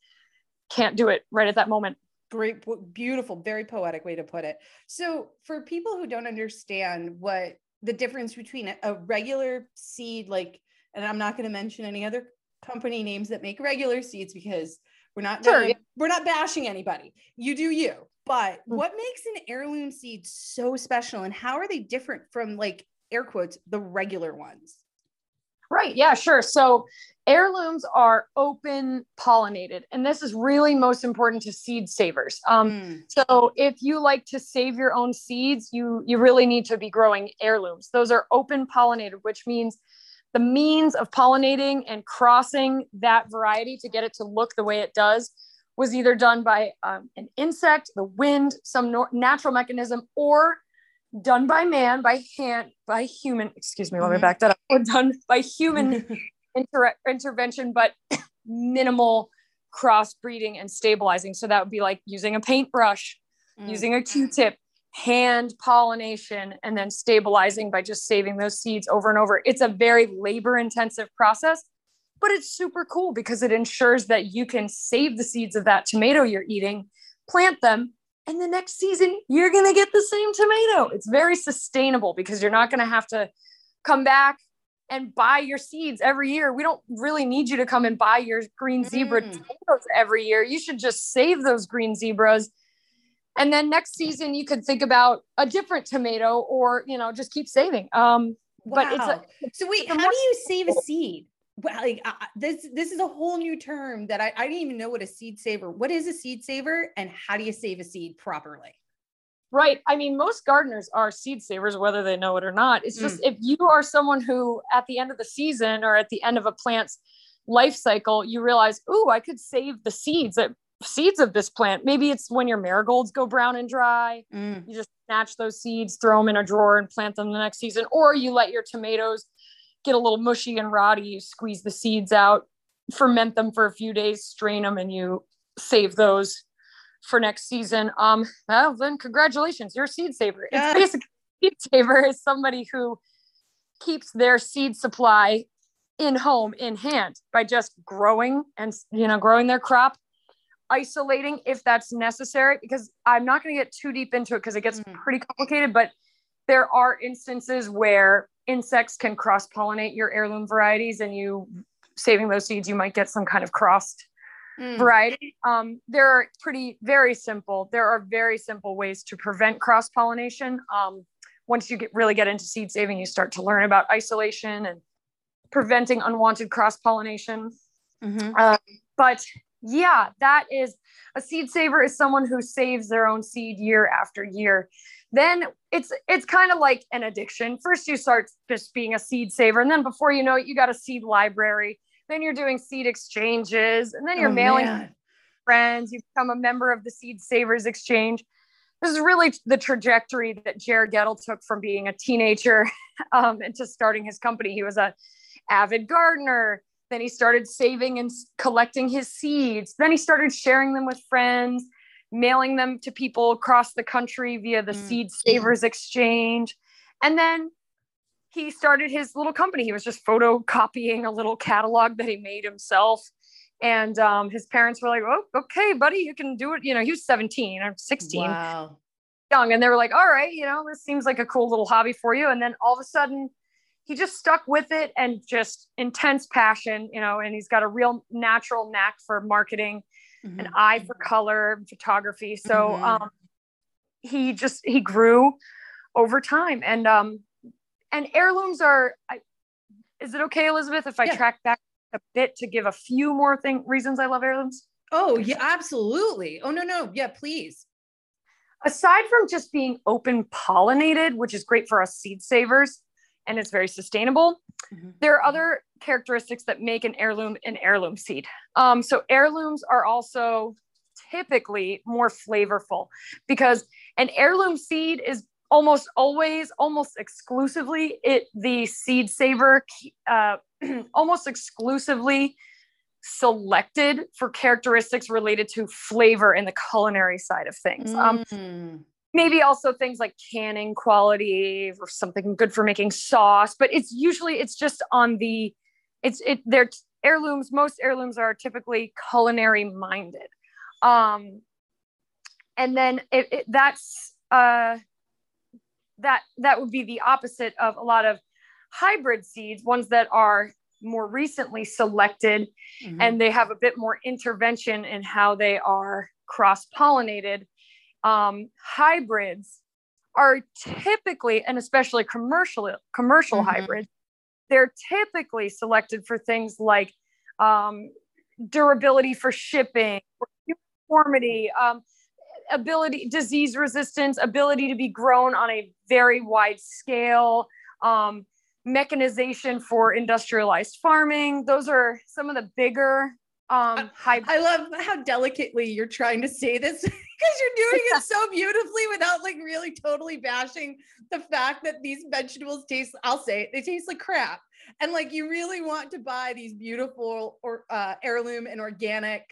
can't do it right at that moment great beautiful very poetic way to put it so for people who don't understand what the difference between a regular seed like and i'm not going to mention any other company names that make regular seeds because we're not sure, we're not bashing anybody. You do you. But mm-hmm. what makes an heirloom seed so special and how are they different from like air quotes the regular ones? Right. Yeah, sure. So heirlooms are open pollinated and this is really most important to seed savers um, mm. so if you like to save your own seeds you you really need to be growing heirlooms those are open pollinated which means the means of pollinating and crossing that variety to get it to look the way it does was either done by um, an insect, the wind, some no- natural mechanism, or done by man, by hand, by human, excuse me, let me mm-hmm. back that up, or done by human inter- intervention, but minimal crossbreeding and stabilizing. So that would be like using a paintbrush, mm. using a Q-tip, hand pollination and then stabilizing by just saving those seeds over and over. It's a very labor intensive process, but it's super cool because it ensures that you can save the seeds of that tomato you're eating, plant them, and the next season you're going to get the same tomato. It's very sustainable because you're not going to have to come back and buy your seeds every year. We don't really need you to come and buy your green zebra mm. tomatoes every year. You should just save those green zebras and then next season you could think about a different tomato or you know just keep saving um wow. but it's a, so wait, how do you save a seed? Well, like uh, this, this is a whole new term that I, I didn't even know what a seed saver. What is a seed saver, and how do you save a seed properly? Right. I mean, most gardeners are seed savers, whether they know it or not. It's just mm. if you are someone who, at the end of the season or at the end of a plant's life cycle, you realize, oh, I could save the seeds seeds of this plant. Maybe it's when your marigolds go brown and dry. Mm. You just snatch those seeds, throw them in a drawer, and plant them the next season. Or you let your tomatoes get a little mushy and rotty. You squeeze the seeds out, ferment them for a few days, strain them, and you save those for next season. Um, well, then congratulations, you're a seed saver. Yeah. It's basically a seed saver is somebody who keeps their seed supply in home in hand by just growing and you know growing their crop isolating if that's necessary because i'm not going to get too deep into it because it gets mm. pretty complicated but there are instances where insects can cross pollinate your heirloom varieties and you saving those seeds you might get some kind of crossed mm. variety. Um, there are pretty very simple. There are very simple ways to prevent cross pollination. Um, once you get really get into seed saving, you start to learn about isolation and preventing unwanted cross pollination. Mm-hmm. Uh, but yeah, that is a seed saver is someone who saves their own seed year after year. Then it's it's kind of like an addiction. First, you start just being a seed saver, and then before you know it, you got a seed library then you're doing seed exchanges, and then you're oh, mailing man. friends. You become a member of the Seed Savers Exchange. This is really the trajectory that Jere Gettle took from being a teenager um, into starting his company. He was a avid gardener. Then he started saving and collecting his seeds. Then he started sharing them with friends, mailing them to people across the country via the mm. Seed Savers Exchange. And then he started his little company. He was just photocopying a little catalog that he made himself. And um, his parents were like, oh, okay, buddy, you can do it. You know, he was 17 or 16. Wow. Young. And they were like, all right, you know, this seems like a cool little hobby for you. And then all of a sudden, he just stuck with it and just intense passion, you know, and he's got a real natural knack for marketing, mm-hmm. an eye for color, photography. So mm-hmm. um, he just, he grew over time. And um, and heirlooms are I, is it okay elizabeth if i yeah. track back a bit to give a few more thing reasons i love heirlooms oh yeah absolutely oh no no yeah please aside from just being open pollinated which is great for us seed savers and it's very sustainable mm-hmm. there are other characteristics that make an heirloom an heirloom seed um, so heirlooms are also typically more flavorful because an heirloom seed is almost always, almost exclusively, it the seed saver uh, almost exclusively selected for characteristics related to flavor in the culinary side of things. Um, mm. Um, maybe also things like canning quality or something good for making sauce, but it's usually it's just on the it's it they're heirlooms. Most heirlooms are typically culinary minded. Um, and then it, it that's uh that that would be the opposite of a lot of hybrid seeds, ones that are more recently selected mm-hmm. and they have a bit more intervention in how they are cross pollinated. Um, hybrids are typically, and especially commercial commercial mm-hmm. hybrids, they're typically selected for things like um, durability for shipping, uniformity, um, ability, disease resistance, ability to be grown on a very wide scale, um, mechanization for industrialized farming. Those are some of the bigger um I love how delicately you're trying to say this because you're doing it so beautifully without like really totally bashing the fact that these vegetables taste I'll say it, they taste like crap. And like you really want to buy these beautiful or uh, heirloom and organic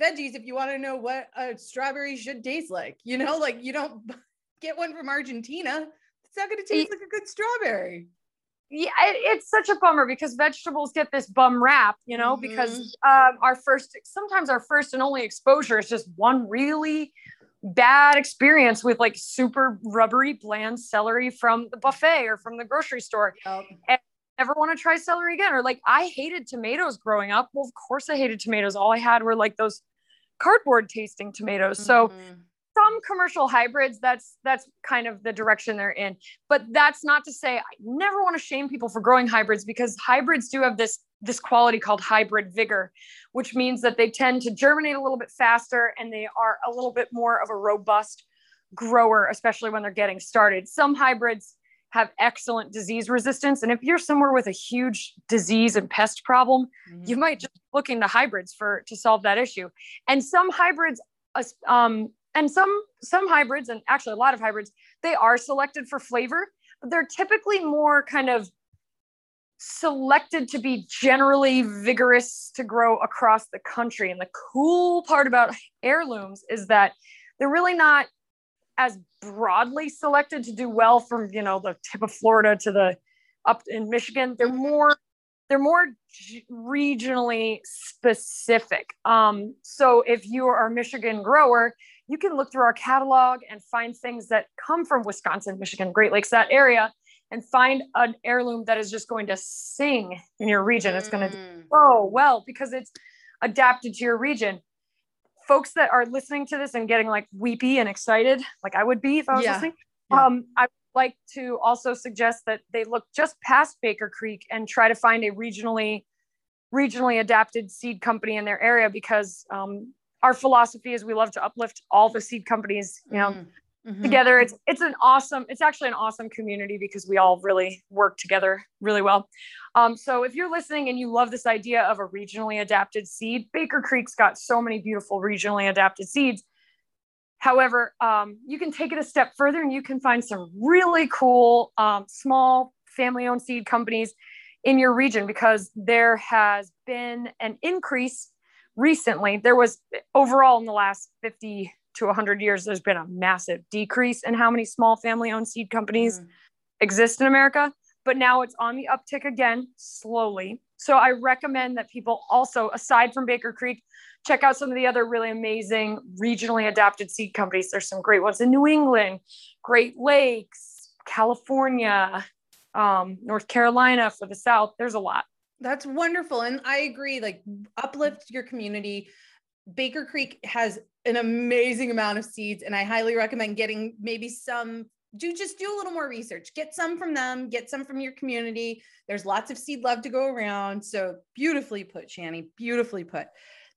veggies if you want to know what a strawberry should taste like. You know, like you don't get one from Argentina. It's not going to taste like a good strawberry. Yeah, it, it's such a bummer because vegetables get this bum rap, you know, mm-hmm. because um, our first, sometimes our first and only exposure is just one really bad experience with like super rubbery, bland celery from the buffet or from the grocery store. Yep. And never want to try celery again. Or like I hated tomatoes growing up. Well, of course I hated tomatoes. All I had were like those cardboard tasting tomatoes. Mm-hmm. So some commercial hybrids that's that's kind of the direction they're in. But that's not to say i never want to shame people for growing hybrids because hybrids do have this this quality called hybrid vigor which means that they tend to germinate a little bit faster and they are a little bit more of a robust grower especially when they're getting started. Some hybrids have excellent disease resistance and if you're somewhere with a huge disease and pest problem mm-hmm. you might just look into hybrids for to solve that issue. And some hybrids um, and some some hybrids and actually a lot of hybrids they are selected for flavor but they're typically more kind of selected to be generally vigorous to grow across the country. And the cool part about heirlooms is that they're really not as broadly selected to do well from you know the tip of florida to the up in michigan. They're more they're more regionally specific. Um, so if you are a michigan grower you can look through our catalog and find things that come from Wisconsin, Michigan, Great Lakes, that area, and find an heirloom that is just going to sing in your region. It's going to mm. oh well because it's adapted to your region. Folks that are listening to this and getting like weepy and excited, like I would be if I was yeah. listening, yeah. um, I would like to also suggest that they look just past Baker Creek and try to find a regionally regionally adapted seed company in their area because um, our philosophy is we love to uplift all the seed companies, you know, mm-hmm. together. It's it's an awesome, it's actually an awesome community because we all really work together really well. Um, so if you're listening and you love this idea of a regionally adapted seed, Baker Creek's got so many beautiful regionally adapted seeds. However, um, you can take it a step further and you can find some really cool um, small family owned seed companies in your region because there has been an increase recently there was overall in the last 50 to 100 years there's been a massive decrease in how many small family owned seed companies mm. exist in america but now it's on the uptick again slowly. So i recommend that people also aside from baker creek check out some of the other really amazing regionally adapted seed companies. There's some great ones in new england great lakes california um, north carolina for the south. There's a lot that's wonderful. And I agree, like uplift your community. Baker Creek has an amazing amount of seeds, and I highly recommend getting maybe some. Do just do a little more research. Get some from them, get some from your community. There's lots of seed love to go around. So beautifully put, Shani. Beautifully put.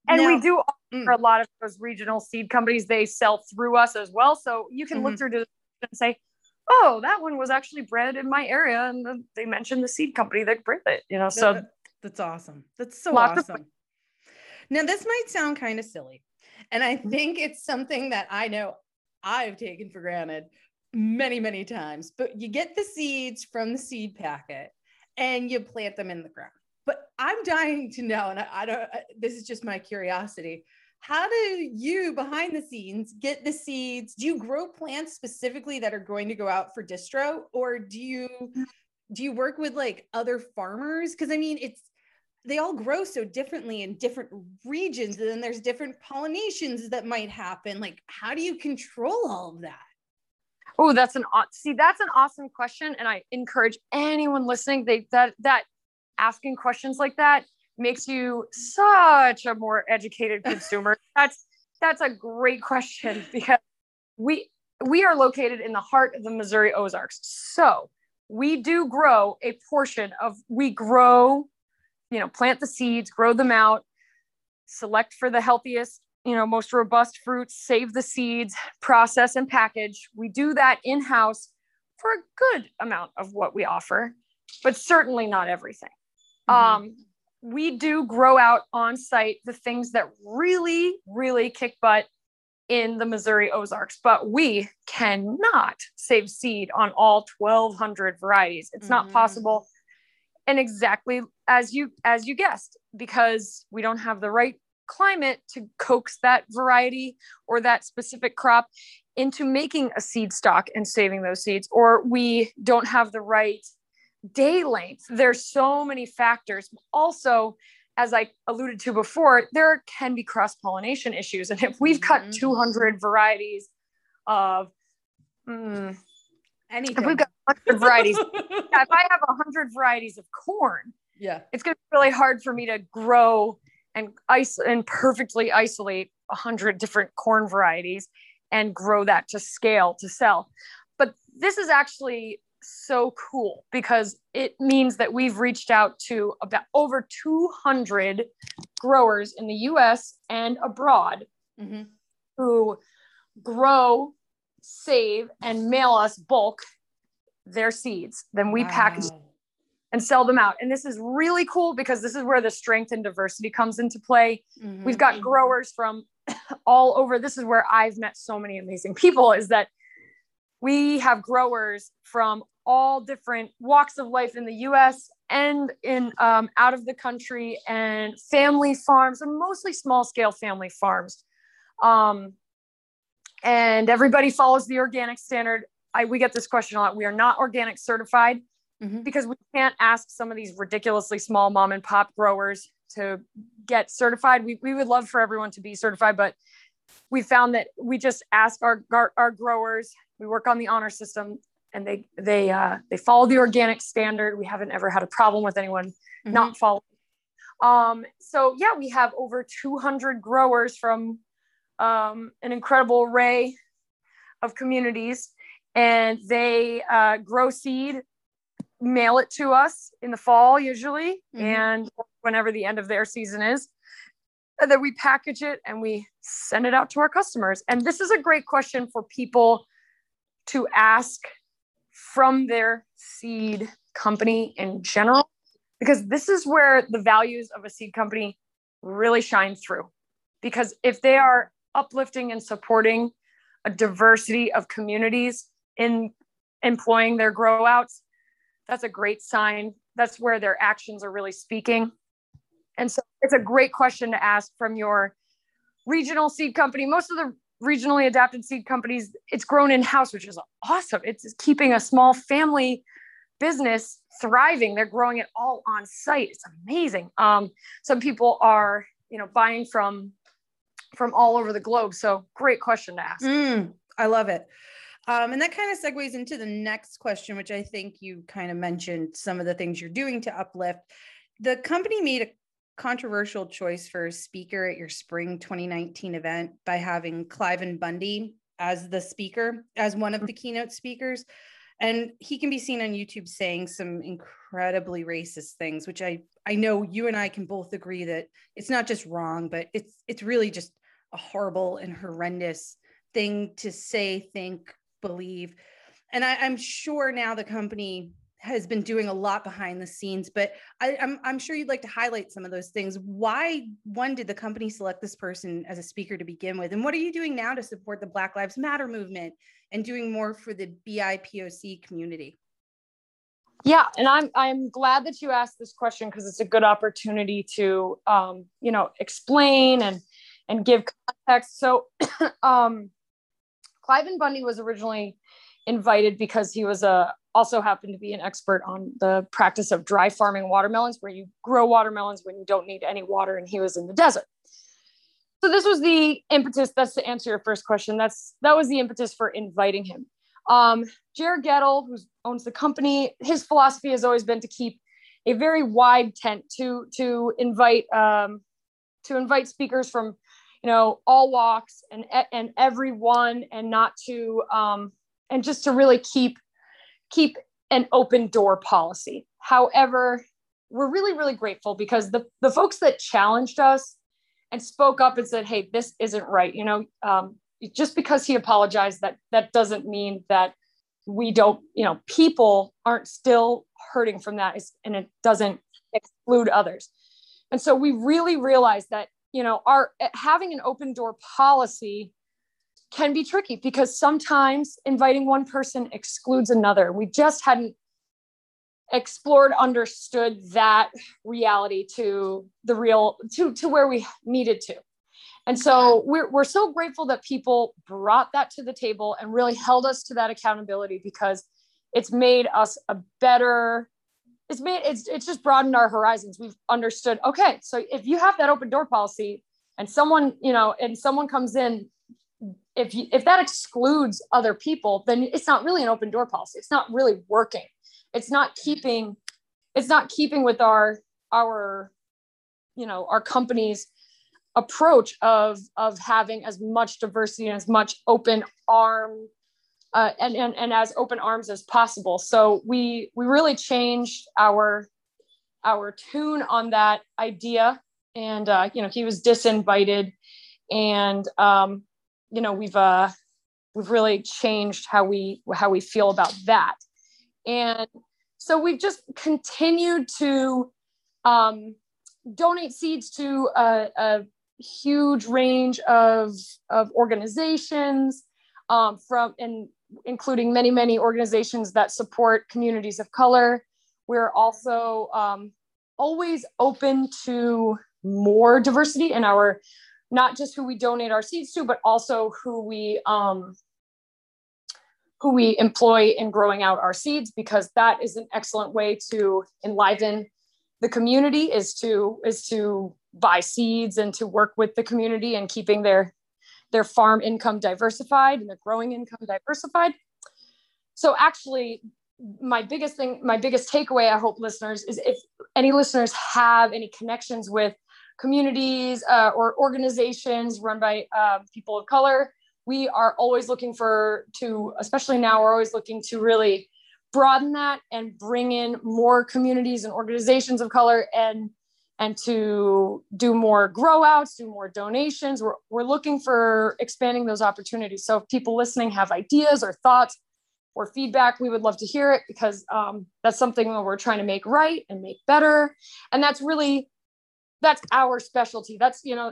And now, we do mm. a lot of those regional seed companies. They sell through us as well. So you can mm-hmm. look through to and say, oh, that one was actually bred in my area, and they mentioned the seed company that bred it. You know, so that's awesome. That's so awesome. Of- now, this might sound kind of silly, and I mm-hmm. think it's something that I know I've taken for granted many, many times. But you get the seeds from the seed packet and you plant them in the ground. But I'm dying to know, and I, I don't. This is just my curiosity. How do you, behind the scenes, get the seeds? Do you grow plants specifically that are going to go out for distro, or do you? Mm-hmm. do you work with like other farmers because i mean it's they all grow so differently in different regions and then there's different pollinations that might happen. Like how do you control all of that? Oh that's an see that's an awesome question and i encourage anyone listening they that that asking questions like that makes you such a more educated consumer. That's that's a great question because we we are located in the heart of the missouri ozarks. So we do grow a portion of we grow you know plant the seeds grow them out select for the healthiest you know most robust fruits save the seeds process and package we do that in house for a good amount of what we offer but certainly not everything mm-hmm. um, we do grow out on site the things that really really kick butt in the missouri ozarks but we cannot save seed on all 1200 varieties it's mm-hmm. not possible and exactly as you as you guessed because we don't have the right climate to coax that variety or that specific crop into making a seed stock and saving those seeds or we don't have the right day length. There's so many factors. Also as i alluded to before there can be cross pollination issues. And if we've got mm-hmm. 200 varieties of mm, anything if we've got 100 varieties if i have a 100 varieties of corn yeah it's going to be really hard for me to grow and ice and perfectly isolate a 100 different corn varieties and grow that to scale to sell. But this is actually so cool because it means that we've reached out to about over 200 growers in the US and abroad mm-hmm. who grow, save, and mail us bulk their seeds. Then we wow. package and sell them out. And this is really cool because this is where the strength and diversity comes into play. Mm-hmm. We've got growers from all over. This is where I've met so many amazing people is that we have growers from all different walks of life in the US and in um, out of the country and family farms and mostly small scale family farms. Um, and everybody follows the organic standard. I, we get this question a lot. We are not organic certified mm-hmm. because we can't ask some of these ridiculously small mom and pop growers to get certified. We, we would love for everyone to be certified, but we found that we just ask our, our, our growers, we work on the honor system and they, they, uh, they follow the organic standard. We haven't ever had a problem with anyone mm-hmm. not following. Um, so yeah, we have over 200 growers from um, an incredible array of communities and they uh, grow seed mail it to us in the fall usually mm-hmm. and whenever the end of their season is and then we package it and we send it out to our customers and this is a great question for people to ask from their seed company in general because this is where the values of a seed company really shine through because if they are uplifting and supporting a diversity of communities in employing their grow outs that's a great sign. That's where their actions are really speaking. And so it's a great question to ask from your regional seed company. Most of the regionally adapted seed companies, it's grown in house, which is awesome. It's keeping a small family business thriving. They're growing it all on site. It's amazing. Um, some people are, you know, buying from from all over the globe. So great question to ask. Mm, I love it. Um, and that kind of segues into the next question, which I think you kind of mentioned some of the things you're doing to uplift. The company made a controversial choice for a speaker at your spring 2019 event by having Cliven Bundy as the speaker, as one of mm. the keynote speakers. And he can be seen on YouTube saying some incredibly racist things, which I I know you and I can both agree that it's not just wrong, but it's it's really just a horrible and horrendous thing to say, think, believe. And I, am sure now the company has been doing a lot behind the scenes, but I, I'm, I'm sure you'd like to highlight some of those things. Why, one, did the company select this person as a speaker to begin with? And what are you doing now to support the Black Lives Matter movement and doing more for the BIPOC community? Yeah, and I'm I'm glad that you asked this question because it's a good opportunity to um, you know explain and and give context. So um, Cliven Bundy was originally invited because he was a also happened to be an expert on the practice of dry farming watermelons, where you grow watermelons when you don't need any water, and he was in the desert. So this was the impetus. That's to answer your first question. That's that was the impetus for inviting him. Um, Jere Gettle, who owns the company, his philosophy has always been to keep a very wide tent to to invite um, to invite speakers from you know all walks and and everyone and not to um and just to really keep keep an open door policy. However we're really really grateful because the the folks that challenged us and spoke up and said hey this isn't right you know um, just because he apologized that that doesn't mean that we don't you know people aren't still hurting from that and it doesn't exclude others. And so we really realized that you know our eh, having an open door policy can be tricky because sometimes inviting one person excludes another. We just hadn't explored understood that reality to the real to to where we needed to. And so we're, we're so grateful that people brought that to the table and really held us to that accountability because it's made us a better it's made it's it's just broadened our horizons. We've understood, okay, so if you have that open door policy and someone, you know, and someone comes in, if you if that excludes other people, then it's not really an open door policy. It's not really working. It's not mm-hmm. keeping it's not keeping with our our you know our company's approach of of having as much diversity and as much open arm uh, and, and and as open arms as possible. So we we really changed our our tune on that idea, and uh, you know he was disinvited, and um, you know we've uh, we've really changed how we how we feel about that, and so we've just continued to um, donate seeds to a, a huge range of, of organizations um, from and including many many organizations that support communities of color. We're also um, always open to more diversity in our not just who we donate our seeds to but also who we um, who we employ in growing out our seeds because that is an excellent way to enliven the community is to is to buy seeds and to work with the community and keeping their their farm income diversified and their growing income diversified. So actually my biggest thing my biggest takeaway i hope listeners is if any listeners have any connections with communities uh, or organizations run by uh, people of color we are always looking for to especially now we're always looking to really broaden that and bring in more communities and organizations of color and and to do more grow outs do more donations. We're, we're looking for expanding those opportunities. So if people listening have ideas or thoughts or feedback we would love to hear it because um, that's something that we're trying to make right and make better. And that's really that's our specialty. That's you know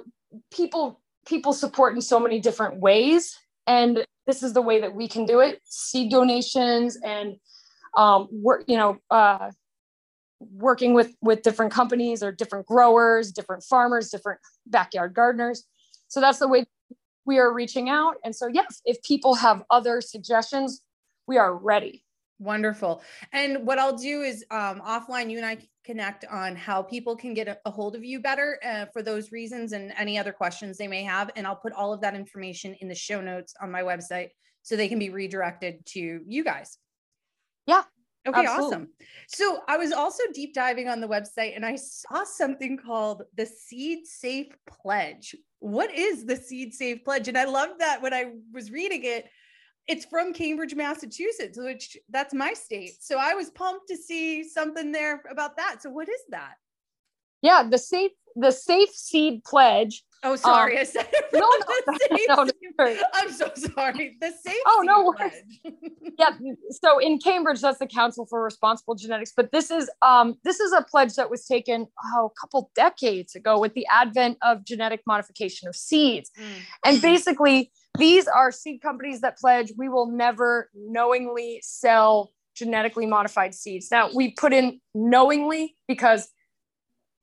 people people support in so many different ways. And this is the way that we can do it. Seed donations and um, work, you know, uh, working with with different companies or different growers, different farmers, different backyard gardeners. So that's the way we are reaching out. And so, yes, if people have other suggestions, we are ready. Wonderful. And what I'll do is um, offline, you and I connect on how people can get a, a hold of you better uh, for those reasons and any other questions they may have. And I'll put all of that information in the show notes on my website so they can be redirected to you guys. Yeah. Okay, absolutely. awesome. So I was also deep diving on the website and I saw something called the Seed Safe Pledge. What is the Seed Safe Pledge? And I loved that when I was reading it. It's from Cambridge, Massachusetts, which that's my state. So I was pumped to see something there about that. So what is that? Yeah, the safe the Safe Seed Pledge Oh, sorry. Um, I said no, no, no, no, I'm so sorry. The safe. Oh no. yeah. So in Cambridge, that's the Council for Responsible Genetics. But this is um this is a pledge that was taken oh a couple decades ago with the advent of genetic modification of seeds, mm. and basically these are seed companies that pledge we will never knowingly sell genetically modified seeds. Now we put in knowingly because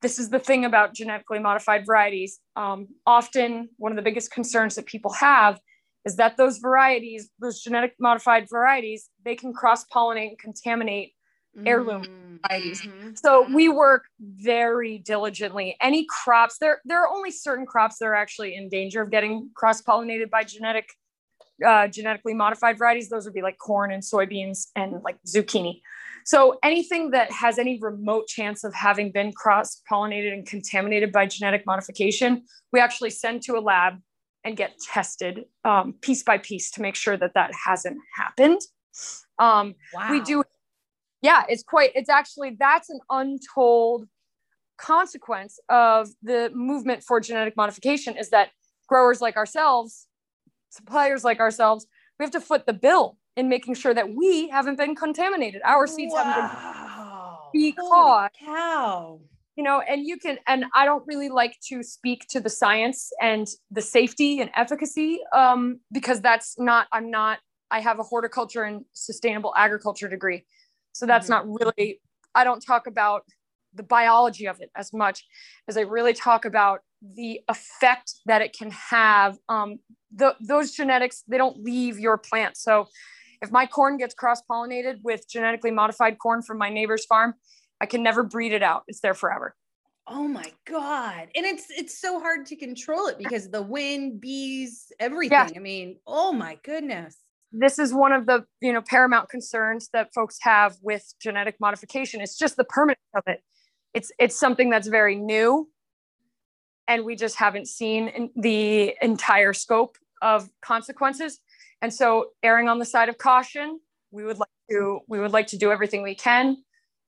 this is the thing about genetically modified varieties. Um, often, one of the biggest concerns that people have is that those varieties, those genetic modified varieties, they can cross pollinate and contaminate heirloom mm-hmm. varieties. So we work very diligently. Any crops, there there are only certain crops that are actually in danger of getting cross pollinated by genetic uh, genetically modified varieties. Those would be like corn and soybeans and like zucchini. So anything that has any remote chance of having been cross pollinated and contaminated by genetic modification, we actually send to a lab and get tested um, piece by piece to make sure that that hasn't happened. Um, wow. We do, yeah, it's quite, it's actually, that's an untold consequence of the movement for genetic modification is that growers like ourselves, suppliers like ourselves, we have to foot the bill in making sure that we haven't been contaminated. Our seeds wow. haven't been because Holy cow. You know, and you can, and I don't really like to speak to the science and the safety and efficacy um, because that's not, I'm not, I have a horticulture and sustainable agriculture degree. So that's mm-hmm. not really, I don't talk about the biology of it as much as I really talk about the effect that it can have. Um, the, those genetics, they don't leave your plant. So if my corn gets cross pollinated with genetically modified corn from my neighbor's farm, I can never breed it out. It's there forever. Oh my god. And it's it's so hard to control it because the wind, bees, everything. Yeah. I mean, oh my goodness. This is one of the, you know, paramount concerns that folks have with genetic modification. It's just the permanence of it. It's it's something that's very new and we just haven't seen the entire scope of consequences. And so, erring on the side of caution, we would like to we would like to do everything we can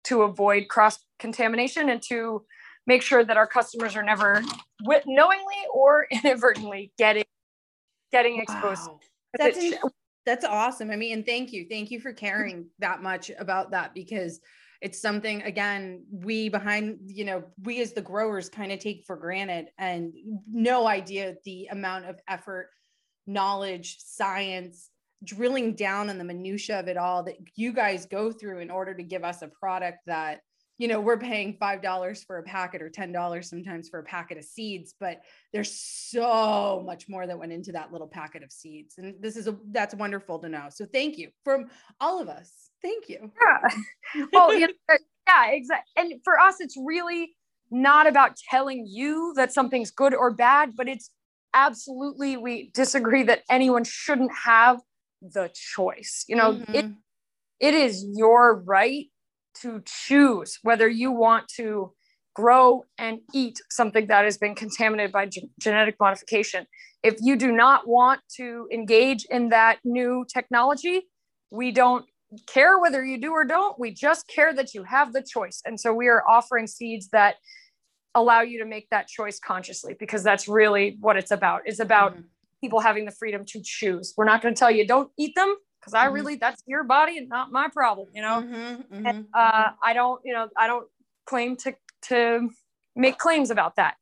to avoid cross contamination and to make sure that our customers are never knowingly or inadvertently getting getting exposed. Wow. That's in, that's awesome. I mean, and thank you, thank you for caring that much about that because it's something again we behind you know we as the growers kind of take for granted and no idea the amount of effort knowledge science drilling down on the minutia of it all that you guys go through in order to give us a product that you know we're paying five dollars for a packet or ten dollars sometimes for a packet of seeds but there's so much more that went into that little packet of seeds. And this is a that's wonderful to know. So thank you from all of us. Thank you. Yeah. Well you know, yeah exactly and for us it's really not about telling you that something's good or bad but it's absolutely we disagree that anyone shouldn't have the choice. You know, mm-hmm. it it is your right to choose whether you want to grow and eat something that has been contaminated by ge- genetic modification. If you do not want to engage in that new technology, we don't care whether you do or don't. We just care that you have the choice. And so we are offering seeds that allow you to make that choice consciously because that's really what it's about. It's about mm-hmm people having the freedom to choose. We're not going to tell you don't eat them because I mm-hmm. really that's your body and not my problem, you know. Mm-hmm, mm-hmm. And, uh, I don't, you know, I don't claim to to make claims about that.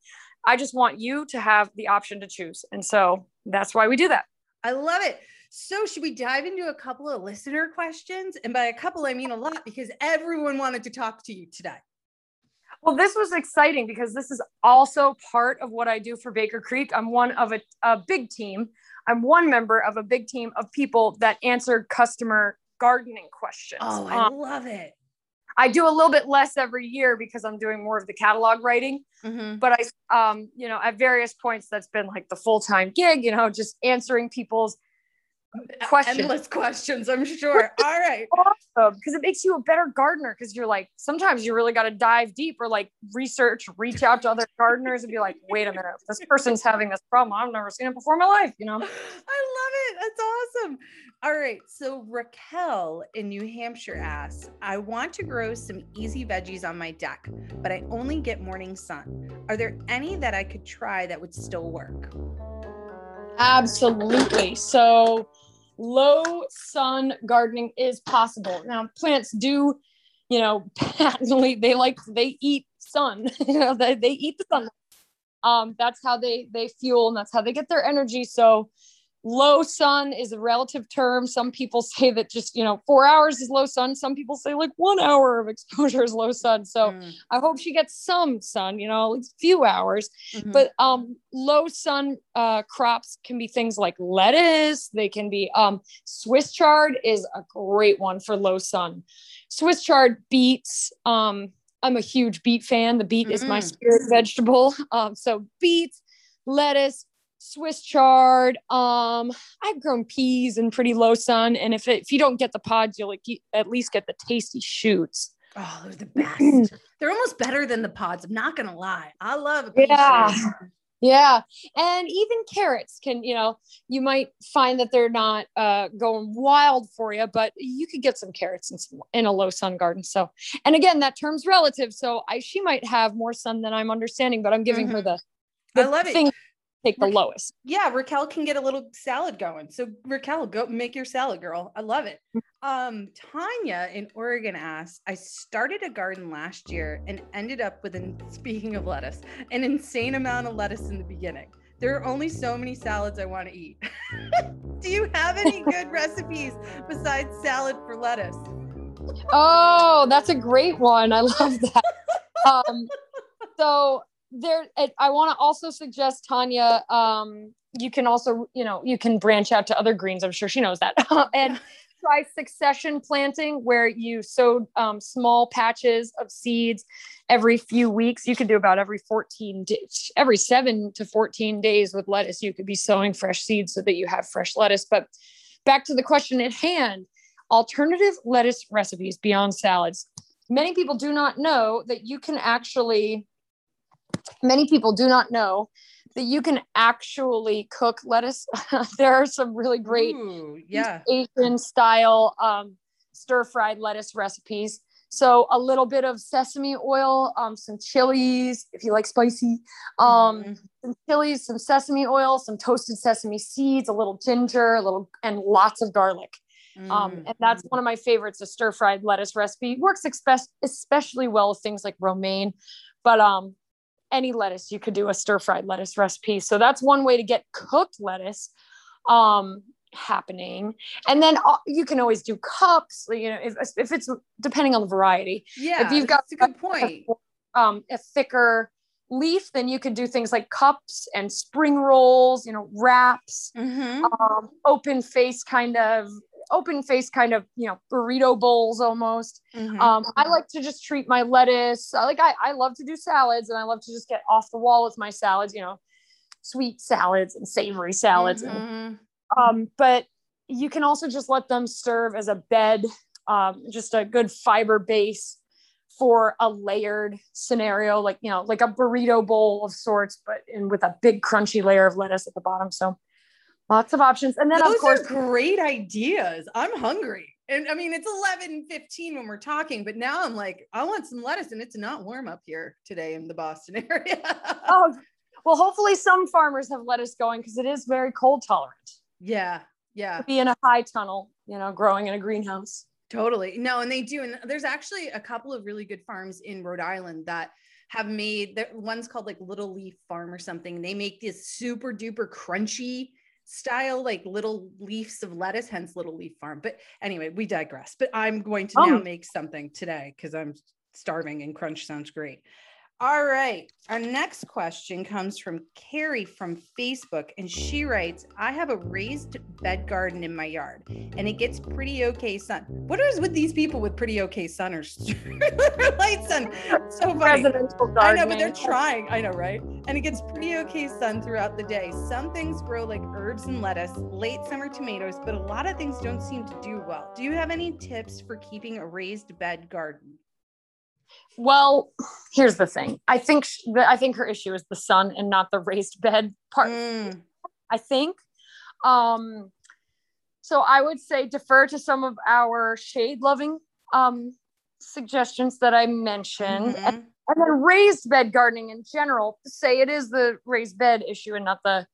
I just want you to have the option to choose, and so that's why we do that. I love it. So, should we dive into a couple of listener questions? And by a couple, I mean a lot because everyone wanted to talk to you today. Well, this was exciting because this is also part of what I do for Baker Creek. I'm one of a, a big team. I'm one member of a big team of people that answer customer gardening questions. Oh, I um, love it. I do a little bit less every year because I'm doing more of the catalog writing. Mm-hmm. But I, um, you know, at various points, that's been like the full time gig. You know, just answering people's questions. endless questions i'm sure. All right. awesome because it makes you a better gardener because you're like sometimes you really got to dive deep or like research reach out to other gardeners and be like wait a minute this person's having this problem. I've never seen it before in my life you know? I love it that's awesome. All right so raquel in new hampshire asks i want to grow some easy veggies on my deck but i only get morning sun. Are there any that i could try that would still work? Absolutely. So low sun gardening is possible. Now plants do, you know, patently they like they eat sun. you know, they, they eat the sun. Um, that's how they they fuel and that's how they get their energy. So low sun is a relative term. Some people say that just, you know, four hours is low sun. Some people say like one hour of exposure is low sun. So mm. I hope she gets some sun, you know, at least a few hours. Mm-hmm. But um, low sun uh, crops can be things like lettuce. They can be um, Swiss chard is a great one for low sun. Swiss chard beets. Um, I'm a huge beet fan. The beet mm-hmm. is my mm-hmm. spirit vegetable. Um, so beets, lettuce, Swiss chard. Um, I've grown peas in pretty low sun, and if it, if you don't get the pods, you'll at least get the tasty shoots. Oh, they're the best. they're almost better than the pods. I'm not gonna lie. I love yeah. Shoot. Yeah. And even carrots can, you know, you might find that they're not uh, going wild for you, but you could get some carrots in, some, in a low sun garden. So, and again, that term's relative. So I, she might have more sun than I'm understanding, but I'm giving mm-hmm. her the, the I love thing. it take the lowest. Yeah, Raquel can get a little salad going. So Raquel, go make your salad, girl. I love it. Mm. Um, Tanya in Oregon asks, I started a garden last year and ended up with an speaking of lettuce, an insane amount of lettuce in the beginning. There are only so many salads I want to eat. Do you have any good recipes besides salad for lettuce? Oh, that's a great one. I love that. um, so there i want to also suggest tanya um, you can also you know you can branch out to other greens. I'm sure she knows that. And try succession planting where you sow um, small patches of seeds every few weeks. You could do about every 14 days every 7 to 14 days with lettuce. You could be sowing fresh seeds so that you have fresh lettuce. But back to the question at hand alternative lettuce recipes beyond salads. Many people do not know that you can actually Many people do not know that you can actually cook lettuce. there are some really great Ooh, yeah. Asian style um, stir fried lettuce recipes. So a little bit of sesame oil, um, some chilies if you like spicy, um, mm-hmm. some chilies, some sesame oil, some toasted sesame seeds, a little ginger, a little, and lots of garlic. Mm-hmm. Um, and that's one of my favorites. A stir fried lettuce recipe works expe- especially well with things like romaine, but um, any lettuce you could do a stir fried lettuce recipe. So that's one way to get cooked lettuce. Um, happening and then uh, you can always do cups you know if, if it's depending on the variety yeah if you've got a good point a, um, a thicker leaf then you could do things like cups and spring rolls you know wraps mm-hmm. um, open face kind of open face kind of you know burrito bowls almost mm-hmm. um, i like to just treat my lettuce like I, I love to do salads and i love to just get off the wall with my salads you know sweet salads and savory salads mm-hmm. and um, but you can also just let them serve as a bed, um, just a good fiber base for a layered scenario, like you know, like a burrito bowl of sorts, but in with a big crunchy layer of lettuce at the bottom. So lots of options. And then those of course, are great ideas. I'm hungry. And I mean, it's 11 15 when we're talking, but now I'm like, I want some lettuce, and it's not warm up here today in the Boston area. oh, well, hopefully, some farmers have lettuce going because it is very cold tolerant. Yeah. Yeah. Be in a high tunnel, you know, growing in a greenhouse. Totally. No, and they do. And there's actually a couple of really good farms in Rhode Island that have made that one's called like Little Leaf Farm or something. They make this super duper crunchy style, like little leaves of lettuce, hence Little Leaf Farm. But anyway, we digress. But I'm going to oh. now um make something today because I'm starving and crunch sounds great. All right. Our next question comes from Carrie from Facebook, and she writes I have a raised bed garden in my yard, and it gets pretty okay sun. What is with these people with pretty okay sun or light sun? So funny. I know, but they're trying. I know, right? And it gets pretty okay sun throughout the day. Some things grow like herbs and lettuce, late summer tomatoes, but a lot of things don't seem to do well. Do you have any tips for keeping a raised bed garden? Well, here's the thing. I think I think her issue is the sun and not the raised bed part. Mm. I think. Um, so I would say defer to some of our shade loving um, suggestions that I mentioned. Mm-hmm. And, and then raised bed gardening in general, say it is the raised bed issue and not the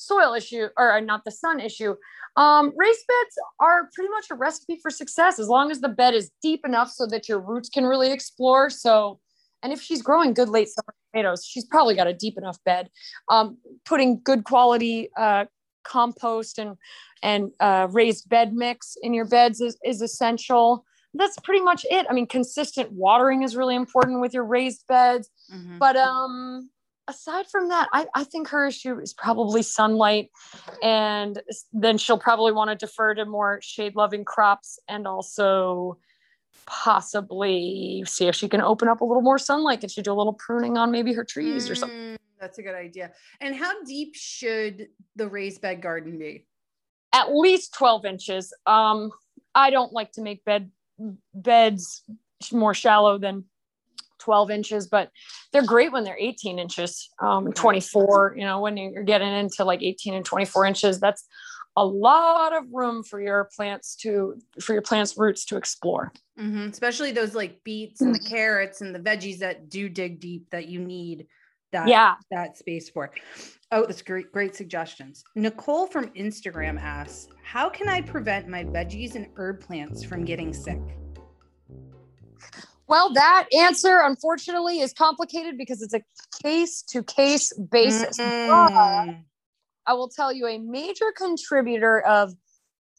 soil issue or uh, not the sun issue. Um, raised beds are pretty much a recipe for success as long as the bed is deep enough so that your roots can really explore. So, and if she's growing good late summer tomatoes, she's probably got a deep enough bed. Um, putting good quality uh, compost and and uh, raised bed mix in your beds is, is essential. That's pretty much it. I mean, consistent watering is really important with your raised beds. Mm-hmm. But um, aside from that, I, I think her issue is probably sunlight. And then she'll probably want to defer to more shade loving crops and also possibly see if she can open up a little more sunlight. Can she do a little pruning on maybe her trees mm, or something? Mm, that's a good idea. And how deep should the raised bed garden be? At least 12 inches. Um, I don't like to make bed beds more shallow than 12 inches, but they're great when they're 18 inches, um, 24, you know, when you're getting into like 18 and 24 inches, that's a lot of room for your plants to, for your plants roots to explore. Mm-hmm. Especially those like beets and the carrots and the veggies that do dig deep that you need that, yeah. that space for. Oh, that's great, great suggestions. Nicole from Instagram asks, how can I prevent my veggies and herb plants from getting sick? Well, that answer, unfortunately, is complicated because it's a case to case basis. Mm-hmm. I will tell you a major contributor of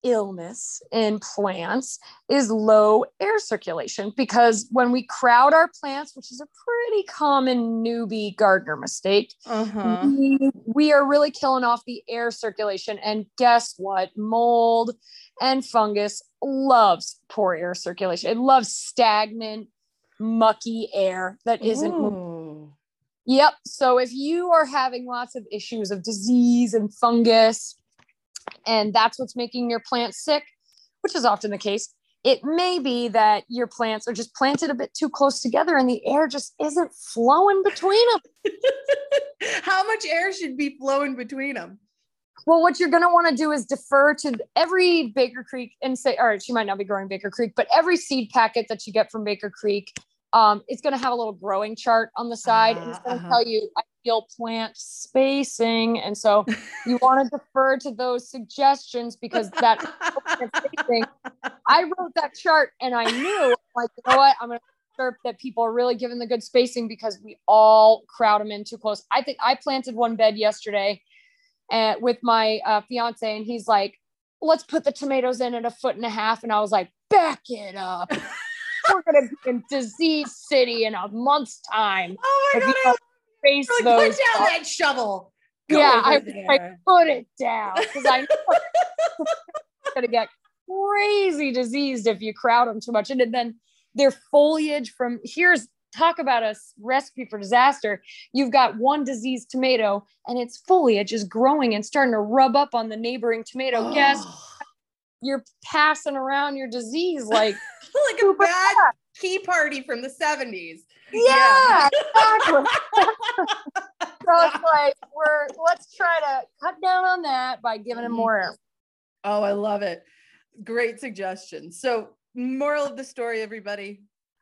illness in plants is low air circulation because when we crowd our plants, which is a pretty common newbie gardener mistake, uh-huh. we, we are really killing off the air circulation. And guess what? Mold and fungus loves poor air circulation. It loves stagnant, mucky air that isn't Ooh. Yep. So if you are having lots of issues of disease and fungus, and that's what's making your plant sick, which is often the case, it may be that your plants are just planted a bit too close together and the air just isn't flowing between them. How much air should be flowing between them? Well, what you're going to want to do is defer to every Baker Creek and say, all right, she might not be growing Baker Creek, but every seed packet that you get from Baker Creek, um, it's going to have a little growing chart on the side. Uh, and it's going to uh-huh. tell you ideal plant spacing. And so you want to defer to those suggestions because that spacing, I wrote that chart and I knew, like, you know what, I'm going to that people are really giving the good spacing because we all crowd them in too close. I think I planted one bed yesterday and with my uh, fiance, and he's like, "Let's put the tomatoes in at a foot and a half," and I was like, "Back it up." We're gonna be in disease city in a month's time. Oh my god! Face like, those put down that shovel. Go yeah, I, I, put it down because I know gonna get crazy diseased if you crowd them too much, and then their foliage from here's talk about a recipe for disaster. You've got one diseased tomato and its foliage is growing and starting to rub up on the neighboring tomato. Guess you're passing around your disease like like a bad fast. tea party from the 70s. Yeah, yeah. exactly. so it's like we're let's try to cut down on that by giving them mm-hmm. more air. Oh, I love it. Great suggestion. So, moral of the story, everybody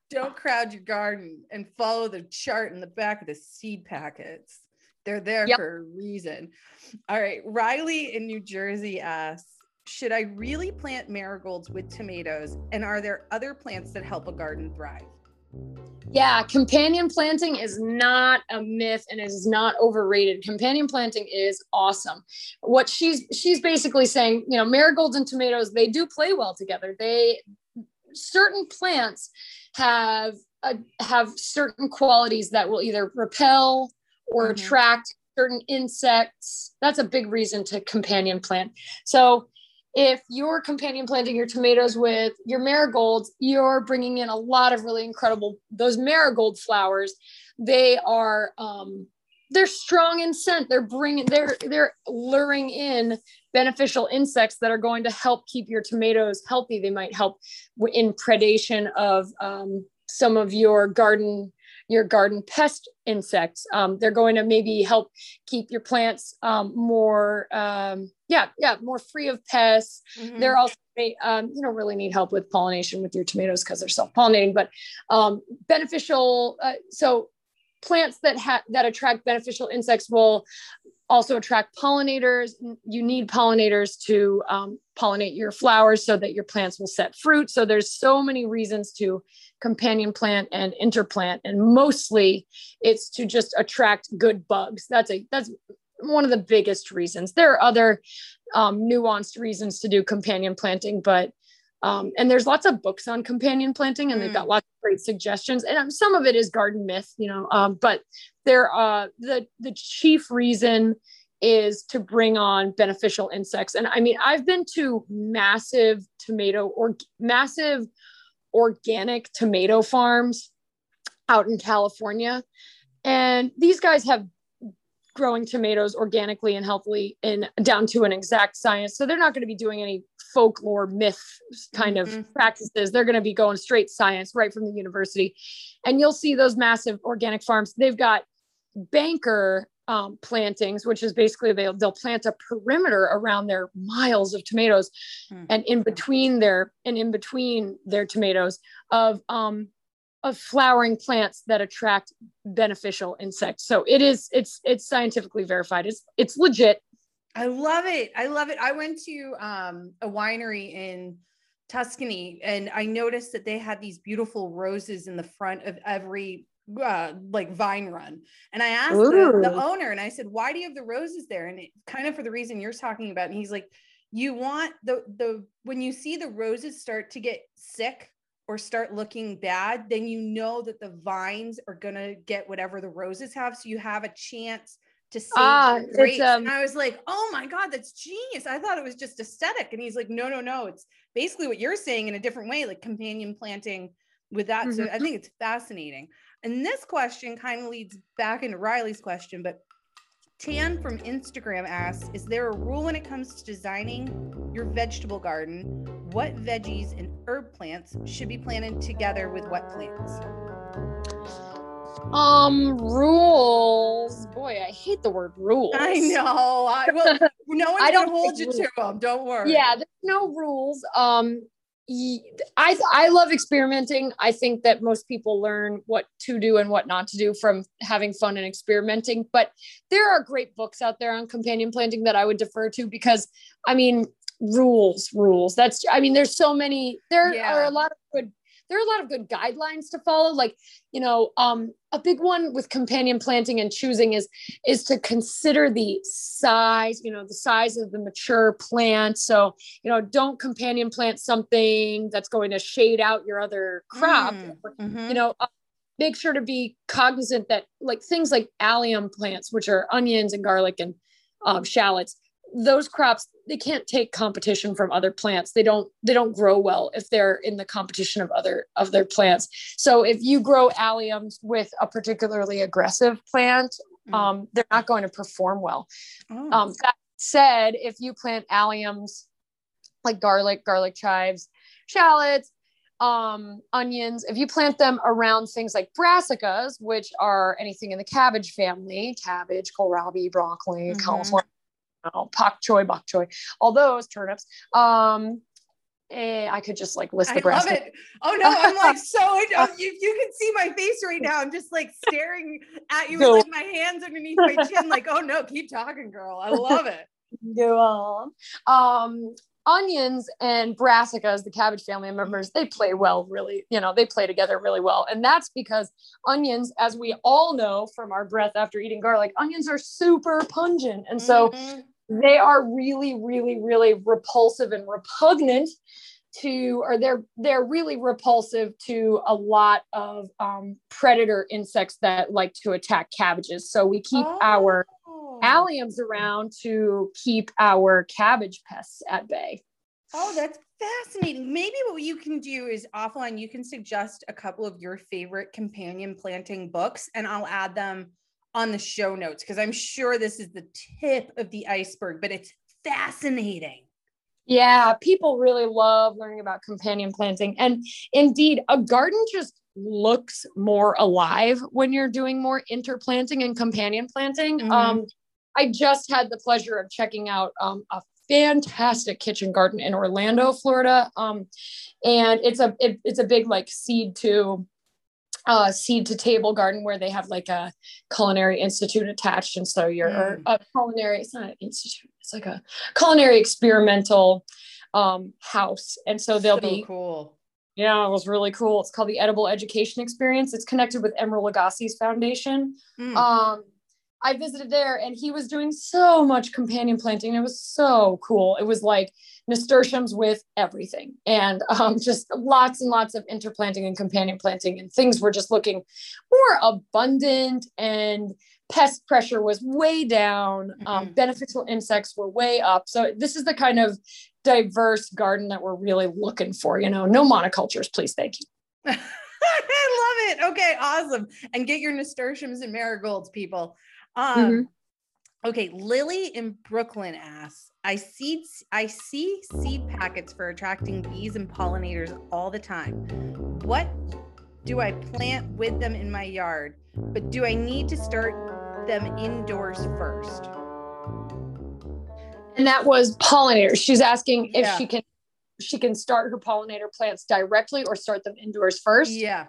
don't crowd your garden and follow the chart in the back of the seed packets. They're there yep. for a reason. All right. Riley in New Jersey asks Should I really plant marigolds with tomatoes? And are there other plants that help a garden thrive? Yeah, companion planting is not a myth and it is not overrated. Companion planting is awesome. What she's she's basically saying, you know, marigolds and tomatoes, they do play well together. They certain plants have a, have certain qualities that will either repel or mm-hmm. attract certain insects. That's a big reason to companion plant. So if you're companion planting your tomatoes with your marigolds, you're bringing in a lot of really incredible those marigold flowers. They are um, they're strong in scent. They're bringing they're they're luring in beneficial insects that are going to help keep your tomatoes healthy. They might help in predation of um, some of your garden your garden pest insects. Um, they're going to maybe help keep your plants um, more, um, yeah, yeah, more free of pests. Mm-hmm. They're also, um, you don't really need help with pollination with your tomatoes because they're self-pollinating, but um, beneficial. Uh, so plants that have that attract beneficial insects will also attract pollinators. You need pollinators to um, pollinate your flowers so that your plants will set fruit. So there's so many reasons to companion plant and interplant, and mostly it's to just attract good bugs. That's a that's one of the biggest reasons. There are other um, nuanced reasons to do companion planting, but um, and there's lots of books on companion planting, and mm. they've got mm. lots of great suggestions. And um, some of it is garden myth, you know. Um, but there, uh, the the chief reason is to bring on beneficial insects. And I mean, I've been to massive tomato or massive organic tomato farms out in California, and these guys have growing tomatoes organically and healthily and down to an exact science. So they're not going to be doing any folklore myth kind mm-hmm. of practices. They're going to be going straight science right from the university. And you'll see those massive organic farms. They've got banker um, plantings, which is basically they'll, they'll plant a perimeter around their miles of tomatoes mm-hmm. and in between their and in between their tomatoes of um, of flowering plants that attract beneficial insects. So it is it's it's scientifically verified. It's it's legit. I love it. I love it. I went to um, a winery in Tuscany and I noticed that they had these beautiful roses in the front of every uh, like vine run. And I asked the, the, owner and I said, why do you have the roses there? And it, kind of for the reason you're talking about. And he's like, you want the, the, when you see the roses start to get sick or start looking bad, then you know that the vines are to get whatever the roses have. So you have a chance to save ah, grapes. Um, and I was like, oh my God, that's genius. I thought it was just aesthetic. And he's like, no, no, no. It's basically what you're saying in a different way, like companion planting with that. Mm-hmm. So I think it's fascinating. And this question kind of leads back into Riley's question, but Tan from Instagram asks Is there a rule when it comes to designing your vegetable garden what veggies and herb plants should be planted together with what plants? Um, rules. Boy, I hate the word rules. I know. I, well, no one can hold you rules. to them. Don't worry. Yeah, there's no rules. Um, I I love experimenting. I think that most people learn what to do and what not to do from having fun and experimenting. But there are great books out there on companion planting that I would defer to because I mean rules, rules. That's I mean there's so many. There yeah. are a lot of good there are a lot of good guidelines to follow like you know um, a big one with companion planting and choosing is is to consider the size you know the size of the mature plant so you know don't companion plant something that's going to shade out your other crop mm, mm-hmm. you know uh, make sure to be cognizant that like things like allium plants which are onions and garlic and um, shallots those crops they can't take competition from other plants they don't they don't grow well if they're in the competition of other of their plants so if you grow alliums with a particularly aggressive plant mm. um, they're not going to perform well oh. um, that said if you plant alliums like garlic garlic chives shallots um, onions, if you plant them around things like brassicas, which are anything in the cabbage family, cabbage, kohlrabi, broccoli, mm-hmm. cauliflower, know, pak choi, bok choy, all those turnips. Um, eh, I could just like list the I love it. Oh no, I'm like so. Uh, you you can see my face right now. I'm just like staring at you with like my hands underneath my chin. Like, oh no, keep talking, girl. I love it. Go on. Um, onions and brassicas, the cabbage family members, they play well, really, you know, they play together really well. And that's because onions, as we all know from our breath after eating garlic, onions are super pungent. And so mm-hmm. they are really, really, really repulsive and repugnant to or they're they're really repulsive to a lot of um, predator insects that like to attack cabbages so we keep oh. our Oh. alliums around to keep our cabbage pests at bay. Oh, that's fascinating. Maybe what you can do is offline, you can suggest a couple of your favorite companion planting books, and I'll add them on the show notes because I'm sure this is the tip of the iceberg, but it's fascinating. Yeah, people really love learning about companion planting. And indeed, a garden just looks more alive when you're doing more interplanting and companion planting. Mm-hmm. Um, I just had the pleasure of checking out um, a fantastic kitchen garden in Orlando, Florida. Um, and it's a it, it's a big like seed to uh, seed to table garden where they have like a culinary institute attached, and so you're mm. a culinary. It's not an institute. It's like a culinary experimental um, house, and so they'll so be cool. Yeah, it was really cool. It's called the Edible Education Experience. It's connected with Emeril Lagasse's foundation. Mm. Um, I visited there and he was doing so much companion planting. It was so cool. It was like nasturtiums with everything and um, just lots and lots of interplanting and companion planting. And things were just looking more abundant and pest pressure was way down. Um, mm-hmm. beneficial insects were way up. So this is the kind of diverse garden that we're really looking for. You know, no monocultures, please. Thank you. I love it. Okay, awesome. And get your nasturtiums and marigolds, people. Um, mm-hmm. okay, Lily in Brooklyn asks, I see I see seed packets for attracting bees and pollinators all the time. What do I plant with them in my yard? But do I need to start them indoors first? And that was pollinators. She's asking yeah. if she can she can start her pollinator plants directly or start them indoors first. Yeah.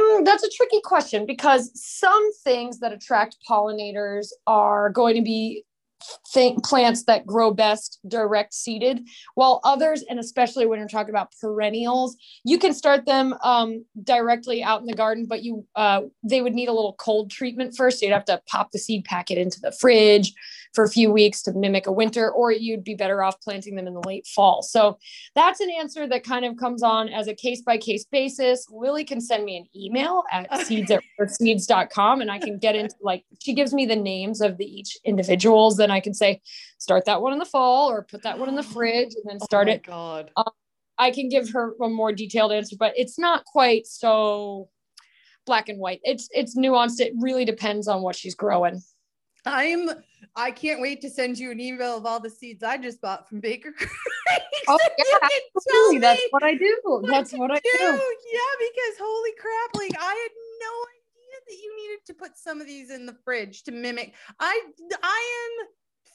Mm, that's a tricky question because some things that attract pollinators are going to be th- plants that grow best direct seeded, while others, and especially when you're talking about perennials, you can start them um, directly out in the garden, but you uh, they would need a little cold treatment first. So you'd have to pop the seed packet into the fridge for a few weeks to mimic a winter, or you'd be better off planting them in the late fall. So that's an answer that kind of comes on as a case by case basis. Lily can send me an email at okay. seeds at seeds.com and I can get into like, she gives me the names of the each individuals. Then I can say, start that one in the fall or put that one in the fridge and then oh start oh it. God. Um, I can give her a more detailed answer, but it's not quite so black and white. It's it's nuanced. It really depends on what she's growing. I'm I can't wait to send you an email of all the seeds I just bought from Baker Creek. oh, yeah, that's what I do. That's what I do. do. Yeah, because holy crap, like I had no idea that you needed to put some of these in the fridge to mimic. I I am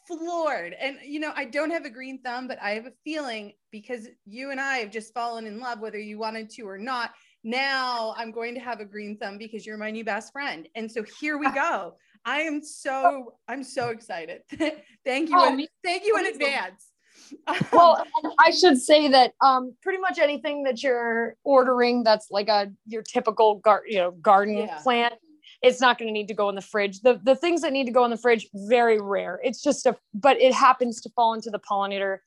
floored. And you know, I don't have a green thumb, but I have a feeling because you and I have just fallen in love, whether you wanted to or not. Now I'm going to have a green thumb because you're my new best friend. And so here we go. I am so I'm so excited. thank you. Oh, in, thank you in advance. well, I should say that um, pretty much anything that you're ordering that's like a your typical gar- you know garden yeah. plant it's not going to need to go in the fridge. The the things that need to go in the fridge very rare. It's just a but it happens to fall into the pollinator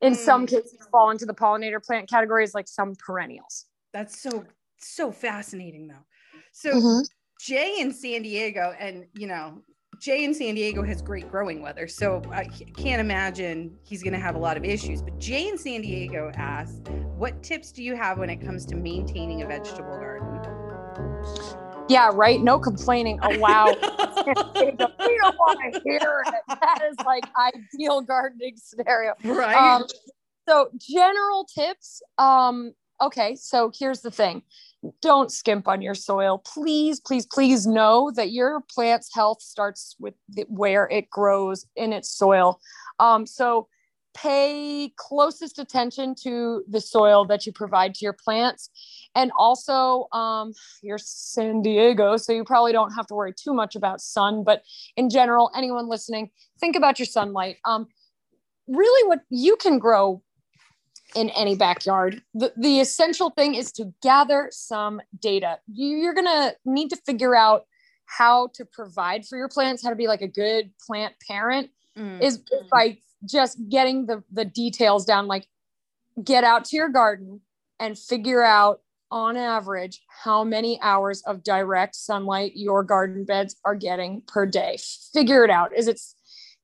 in mm. some cases fall into the pollinator plant categories like some perennials. That's so so fascinating though. So mm-hmm. Jay in San Diego and you know Jay in San Diego has great growing weather, so I can't imagine he's going to have a lot of issues. But Jay in San Diego asks, "What tips do you have when it comes to maintaining a vegetable garden?" Yeah, right. No complaining allowed. we don't want to hear it. That is like ideal gardening scenario. Right. Um, so general tips. Um, okay, so here's the thing. Don't skimp on your soil. Please, please, please know that your plant's health starts with the, where it grows in its soil. Um, so pay closest attention to the soil that you provide to your plants and also um, you're san diego so you probably don't have to worry too much about sun but in general anyone listening think about your sunlight um, really what you can grow in any backyard. The, the essential thing is to gather some data. You're going to need to figure out how to provide for your plants how to be like a good plant parent mm. is by just getting the the details down like get out to your garden and figure out on average how many hours of direct sunlight your garden beds are getting per day. Figure it out. Is it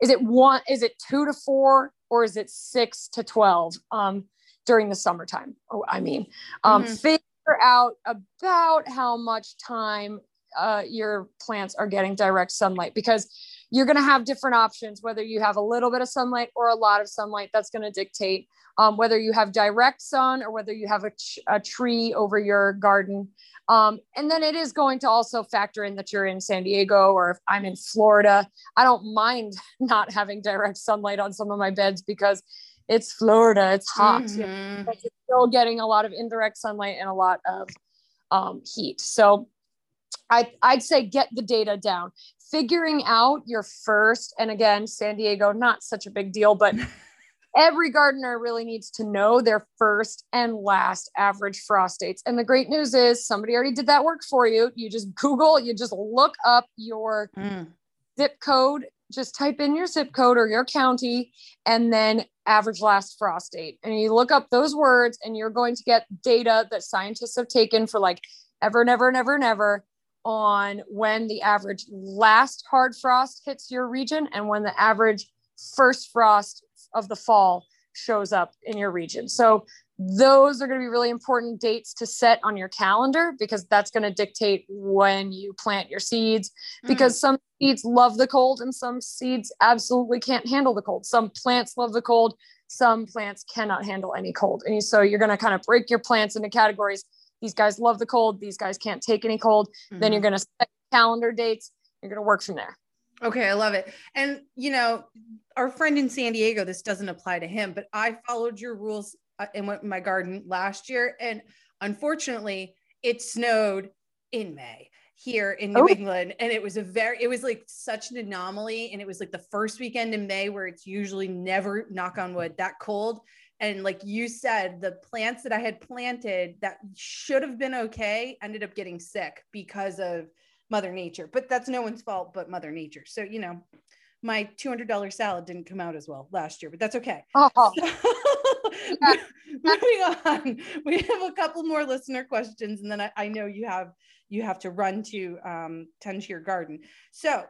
is it one is it two to four or is it six to 12 um, during the summertime oh, i mean um, mm-hmm. figure out about how much time uh, your plants are getting direct sunlight because you're going to have different options, whether you have a little bit of sunlight or a lot of sunlight. That's going to dictate um, whether you have direct sun or whether you have a, ch- a tree over your garden. Um, and then it is going to also factor in that you're in San Diego or if I'm in Florida. I don't mind not having direct sunlight on some of my beds because it's Florida, it's hot. Mm-hmm. But you're still getting a lot of indirect sunlight and a lot of um, heat. So I, I'd say get the data down figuring out your first, and again, San Diego, not such a big deal, but every gardener really needs to know their first and last average frost dates. And the great news is somebody already did that work for you. You just Google, you just look up your mm. zip code, just type in your zip code or your county, and then average last frost date. And you look up those words, and you're going to get data that scientists have taken for like ever, never, never, never on when the average last hard frost hits your region and when the average first frost of the fall shows up in your region. So those are going to be really important dates to set on your calendar because that's going to dictate when you plant your seeds hmm. because mm. some seeds love the cold and some seeds absolutely can't handle the cold. Some plants love the cold, some plants cannot handle any cold. And so you're going to kind of break your plants into categories these guys love the cold. These guys can't take any cold. Mm-hmm. Then you're mm-hmm. going to set calendar dates. You're going to work from there. Okay, I love it. And you know, our friend in San Diego, this doesn't apply to him, but I followed your rules uh, and went in my garden last year, and unfortunately, it snowed in May here in New oh. England, and it was a very, it was like such an anomaly, and it was like the first weekend in May where it's usually never, knock on wood, that cold and like you said the plants that i had planted that should have been okay ended up getting sick because of mother nature but that's no one's fault but mother nature. So you know my $200 salad didn't come out as well last year but that's okay. Oh. So, moving on we have a couple more listener questions and then I, I know you have you have to run to um, tend to your garden. So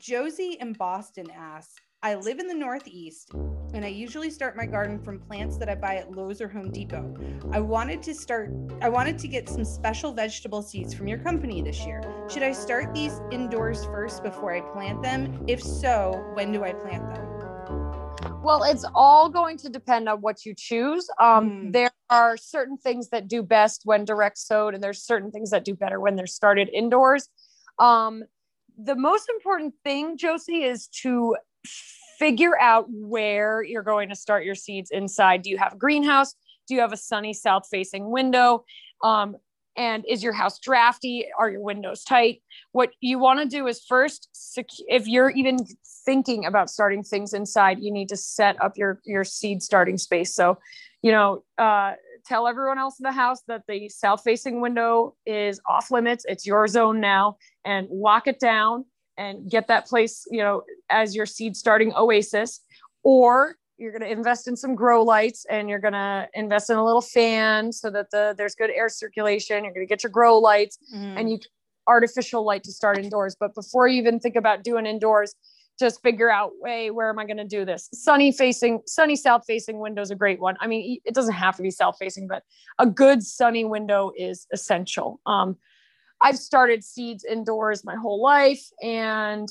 josie in boston asks I live in the Northeast and I usually start my garden from plants that I buy at Lowe's or Home Depot. I wanted to start, I wanted to get some special vegetable seeds from your company this year. Should I start these indoors first before I plant them? If so, when do I plant them? Well, it's all going to depend on what you choose. Um, mm. There are certain things that do best when direct sowed, and there's certain things that do better when they're started indoors. Um, the most important thing, Josie, is to figure out where you're going to start your seeds inside. Do you have a greenhouse? Do you have a sunny south facing window? Um, and is your house drafty? Are your windows tight? What you want to do is first, if you're even thinking about starting things inside, you need to set up your your seed starting space. So, you know, uh, tell everyone else in the house that the south facing window is off limits. It's your zone now, and lock it down and get that place, you know, as your seed starting oasis. Or you're going to invest in some grow lights and you're going to invest in a little fan so that the there's good air circulation you're going to get your grow lights mm. and you artificial light to start indoors but before you even think about doing indoors just figure out way where am i going to do this sunny facing sunny south facing window is a great one i mean it doesn't have to be south facing but a good sunny window is essential um, i've started seeds indoors my whole life and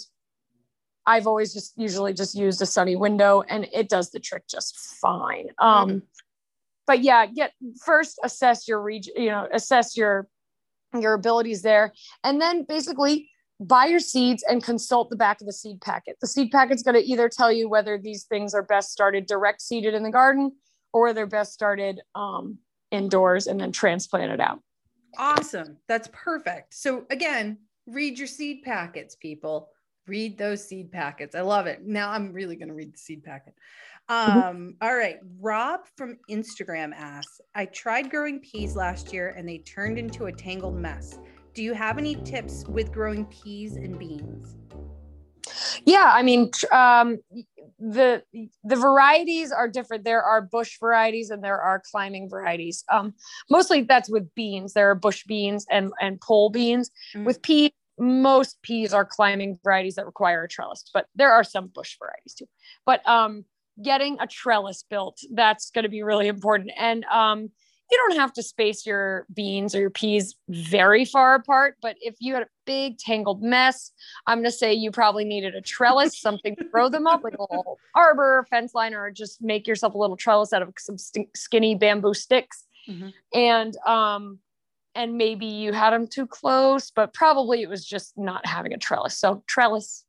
I've always just usually just used a sunny window and it does the trick just fine. Um, mm-hmm. But yeah, get first assess your region, you know, assess your your abilities there, and then basically buy your seeds and consult the back of the seed packet. The seed packet's going to either tell you whether these things are best started direct seeded in the garden or they're best started um, indoors and then transplanted out. Awesome. That's perfect. So again, read your seed packets, people read those seed packets. I love it. Now I'm really going to read the seed packet. Mm-hmm. Um, all right. Rob from Instagram asks I tried growing peas last year and they turned into a tangled mess. Do you have any tips with growing peas and beans? Yeah, I mean, um, the the varieties are different. There are bush varieties and there are climbing varieties. Um, mostly that's with beans. There are bush beans and and pole beans. Mm-hmm. With peas, most peas are climbing varieties that require a trellis, but there are some bush varieties too. But um, getting a trellis built, that's going to be really important. And um, you don't have to space your beans or your peas very far apart, but if you had a big tangled mess, I'm going to say you probably needed a trellis, something to throw them up, like a little arbor, fence line, or just make yourself a little trellis out of some st- skinny bamboo sticks. Mm-hmm. And um, and maybe you had them too close, but probably it was just not having a trellis. So trellis.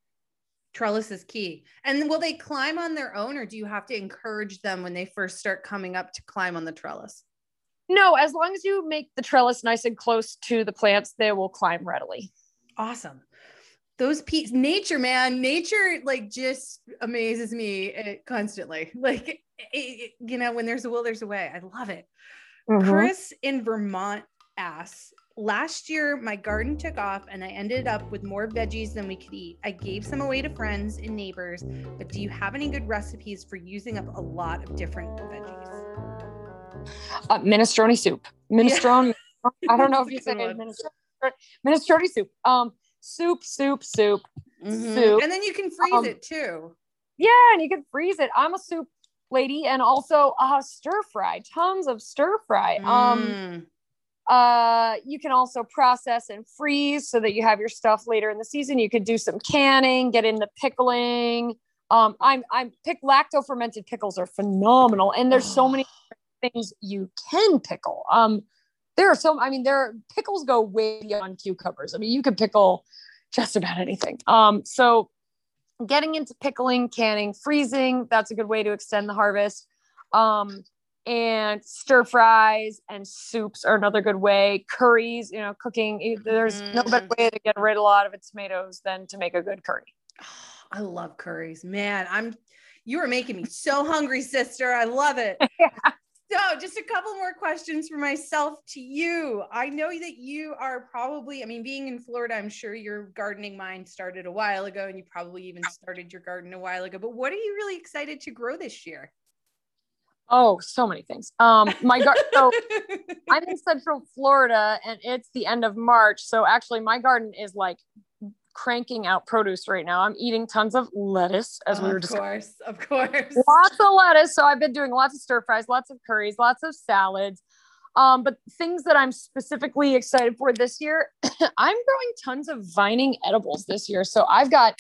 Trellis is key. And will they climb on their own or do you have to encourage them when they first start coming up to climb on the trellis? No, as long as you make the trellis nice and close to the plants, they will climb readily. Awesome. Those peas, nature, man, nature like just amazes me eh, constantly. Like, it, it, you know, when there's a will, there's a way. I love it. Mm-hmm. Chris in Vermont asks Last year, my garden took off and I ended up with more veggies than we could eat. I gave some away to friends and neighbors, but do you have any good recipes for using up a lot of different veggies? Uh, minestrone soup. Minestrone. Yeah. I don't know if you say minestrone. Minestrone soup. Um, soup, soup, soup, mm-hmm. soup. And then you can freeze um, it too. Yeah, and you can freeze it. I'm a soup lady, and also uh, stir fry. Tons of stir fry. Um, mm. Uh, you can also process and freeze so that you have your stuff later in the season. You could do some canning, get into pickling. Um, I'm I'm pick lacto fermented pickles are phenomenal, and there's so many things you can pickle. Um, there are so I mean, there are, pickles go way beyond cucumbers. I mean, you can pickle just about anything. Um, so getting into pickling, canning, freezing, that's a good way to extend the harvest. Um, and stir fries and soups are another good way. Curries, you know, cooking. There's mm. no better way to get rid of a lot of its tomatoes than to make a good curry. I love curries, man. I'm you are making me so hungry, sister. I love it. So, just a couple more questions for myself to you. I know that you are probably, I mean, being in Florida, I'm sure your gardening mind started a while ago and you probably even started your garden a while ago. But what are you really excited to grow this year? Oh, so many things. Um, my garden. so I'm in Central Florida, and it's the end of March. So actually, my garden is like cranking out produce right now. I'm eating tons of lettuce, as oh, we were Of course, of course. Lots of lettuce. So I've been doing lots of stir fries, lots of curries, lots of salads. Um, but things that I'm specifically excited for this year, I'm growing tons of vining edibles this year. So I've got,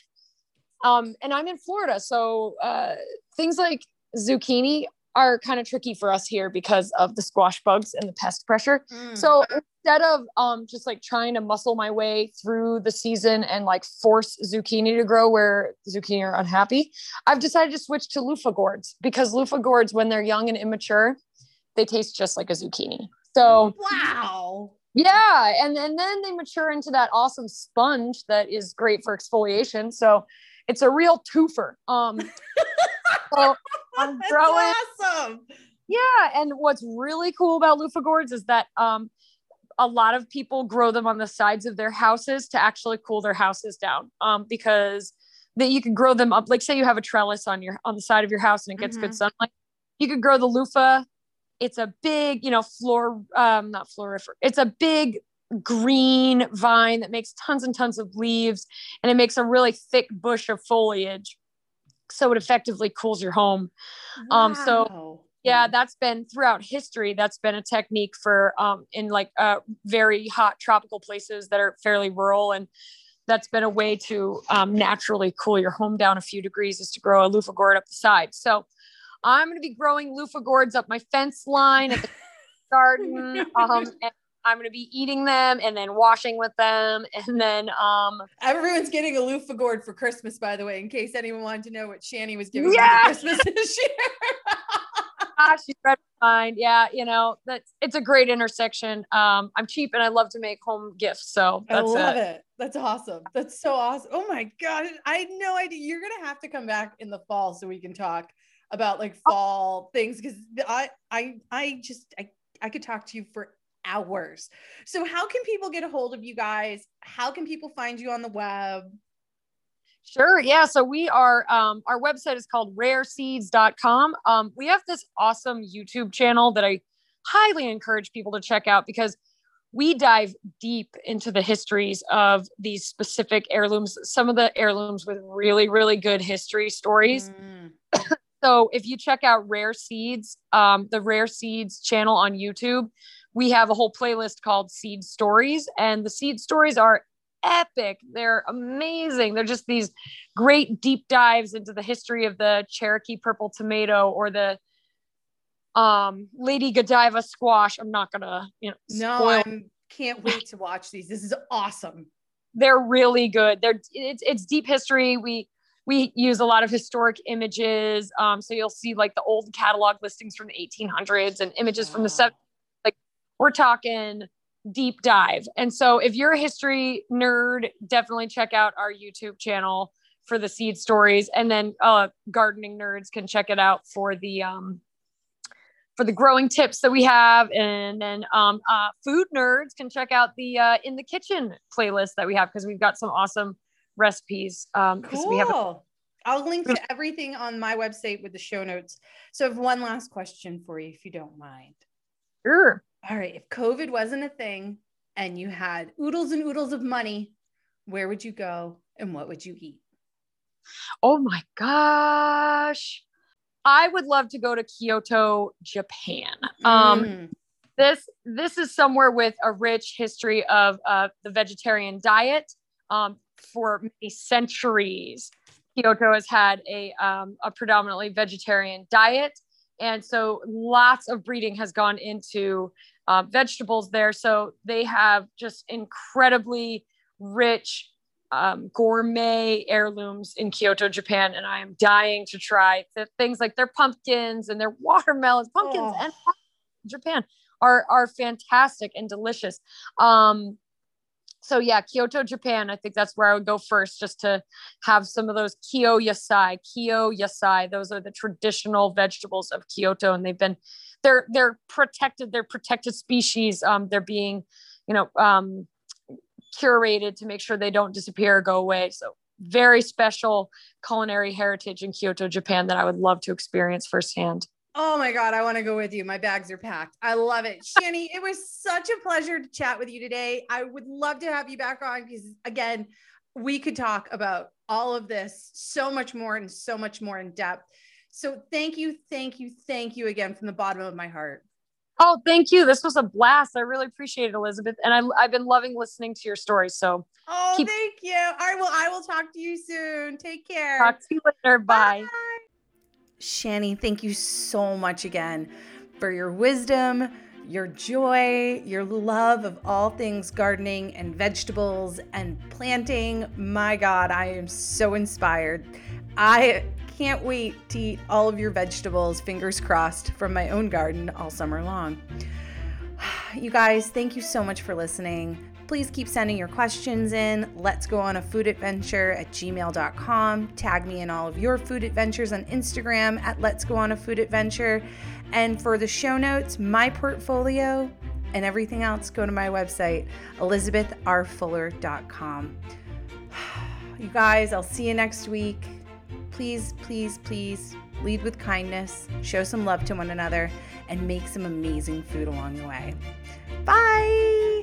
um, and I'm in Florida. So uh, things like zucchini are kind of tricky for us here because of the squash bugs and the pest pressure. Mm. So instead of um, just like trying to muscle my way through the season and like force zucchini to grow where zucchini are unhappy, I've decided to switch to loofah gourds because loofah gourds, when they're young and immature, they taste just like a zucchini. So wow. Yeah, and, and then they mature into that awesome sponge that is great for exfoliation. So it's a real twofer. Um, so I'm growing. awesome. Yeah, and what's really cool about loofah gourds is that um, a lot of people grow them on the sides of their houses to actually cool their houses down um, because that you can grow them up. Like say you have a trellis on your on the side of your house and it gets mm-hmm. good sunlight, you could grow the loofah it's a big, you know, floor, um, not florifer. It's a big green vine that makes tons and tons of leaves and it makes a really thick bush of foliage. So it effectively cools your home. Wow. Um, so yeah, that's been throughout history. That's been a technique for um, in like uh, very hot tropical places that are fairly rural, and that's been a way to um, naturally cool your home down a few degrees is to grow a loofah gourd up the side. So I'm going to be growing loofah gourds up my fence line at the garden. Um, and I'm going to be eating them and then washing with them. And then, um, everyone's getting a loofah gourd for Christmas, by the way, in case anyone wanted to know what Shani was giving yeah. for Christmas this year. ah, she's read mind. Yeah. You know, that's, it's a great intersection. Um, I'm cheap and I love to make home gifts. So I love it. it. That's awesome. That's so awesome. Oh my God. I had no idea. You're going to have to come back in the fall so we can talk about like oh. fall things because I I I just I, I could talk to you for hours. So how can people get a hold of you guys? How can people find you on the web? Sure. Yeah. So we are, um, our website is called rareseeds.com. Um, we have this awesome YouTube channel that I highly encourage people to check out because we dive deep into the histories of these specific heirlooms, some of the heirlooms with really, really good history stories. Mm. So if you check out Rare Seeds, um, the Rare Seeds channel on YouTube, we have a whole playlist called Seed Stories, and the seed stories are epic. They're amazing. They're just these great deep dives into the history of the Cherokee purple tomato or the um, Lady Godiva squash. I'm not gonna, you know, no, I can't wait to watch these. This is awesome. They're really good. They're it's it's deep history. We we use a lot of historic images. Um, so you'll see like the old catalog listings from the 1800s and images from the 70s. We're talking deep dive. And so if you're a history nerd, definitely check out our YouTube channel for the seed stories. And then uh, gardening nerds can check it out for the um, for the growing tips that we have. And then um, uh, food nerds can check out the uh, in the kitchen playlist that we have because we've got some awesome recipes. Um, cool. We have a- I'll link to everything on my website with the show notes. So, I have one last question for you, if you don't mind. Sure. All right. If COVID wasn't a thing and you had oodles and oodles of money, where would you go and what would you eat? Oh my gosh. I would love to go to Kyoto, Japan. Um, mm. This this is somewhere with a rich history of uh, the vegetarian diet. Um, for many centuries, Kyoto has had a, um, a predominantly vegetarian diet. And so lots of breeding has gone into uh, vegetables there. So they have just incredibly rich um, gourmet heirlooms in Kyoto, Japan. And I am dying to try the things like their pumpkins and their watermelons, pumpkins oh. and Japan are, are fantastic and delicious. Um, so yeah, Kyoto, Japan. I think that's where I would go first, just to have some of those kyo yasai. Kyo yasai. Those are the traditional vegetables of Kyoto, and they've been they're they're protected. They're protected species. Um, they're being, you know, um, curated to make sure they don't disappear or go away. So very special culinary heritage in Kyoto, Japan that I would love to experience firsthand. Oh my God, I want to go with you. My bags are packed. I love it. Shani, it was such a pleasure to chat with you today. I would love to have you back on because, again, we could talk about all of this so much more and so much more in depth. So thank you, thank you, thank you again from the bottom of my heart. Oh, thank you. This was a blast. I really appreciate it, Elizabeth. And I, have been loving listening to your story. So, oh, keep- thank you. All right. Well, I will talk to you soon. Take care. Talk to you later. Bye. Bye. Shani, thank you so much again for your wisdom, your joy, your love of all things gardening and vegetables and planting. My God, I am so inspired. I can't wait to eat all of your vegetables, fingers crossed, from my own garden all summer long. You guys, thank you so much for listening. Please keep sending your questions in. Let's go on a food adventure at gmail.com. Tag me in all of your food adventures on Instagram at Let's Go On a Food Adventure. And for the show notes, my portfolio, and everything else, go to my website, elizabethrfuller.com. You guys, I'll see you next week. Please, please, please lead with kindness, show some love to one another, and make some amazing food along the way. Bye.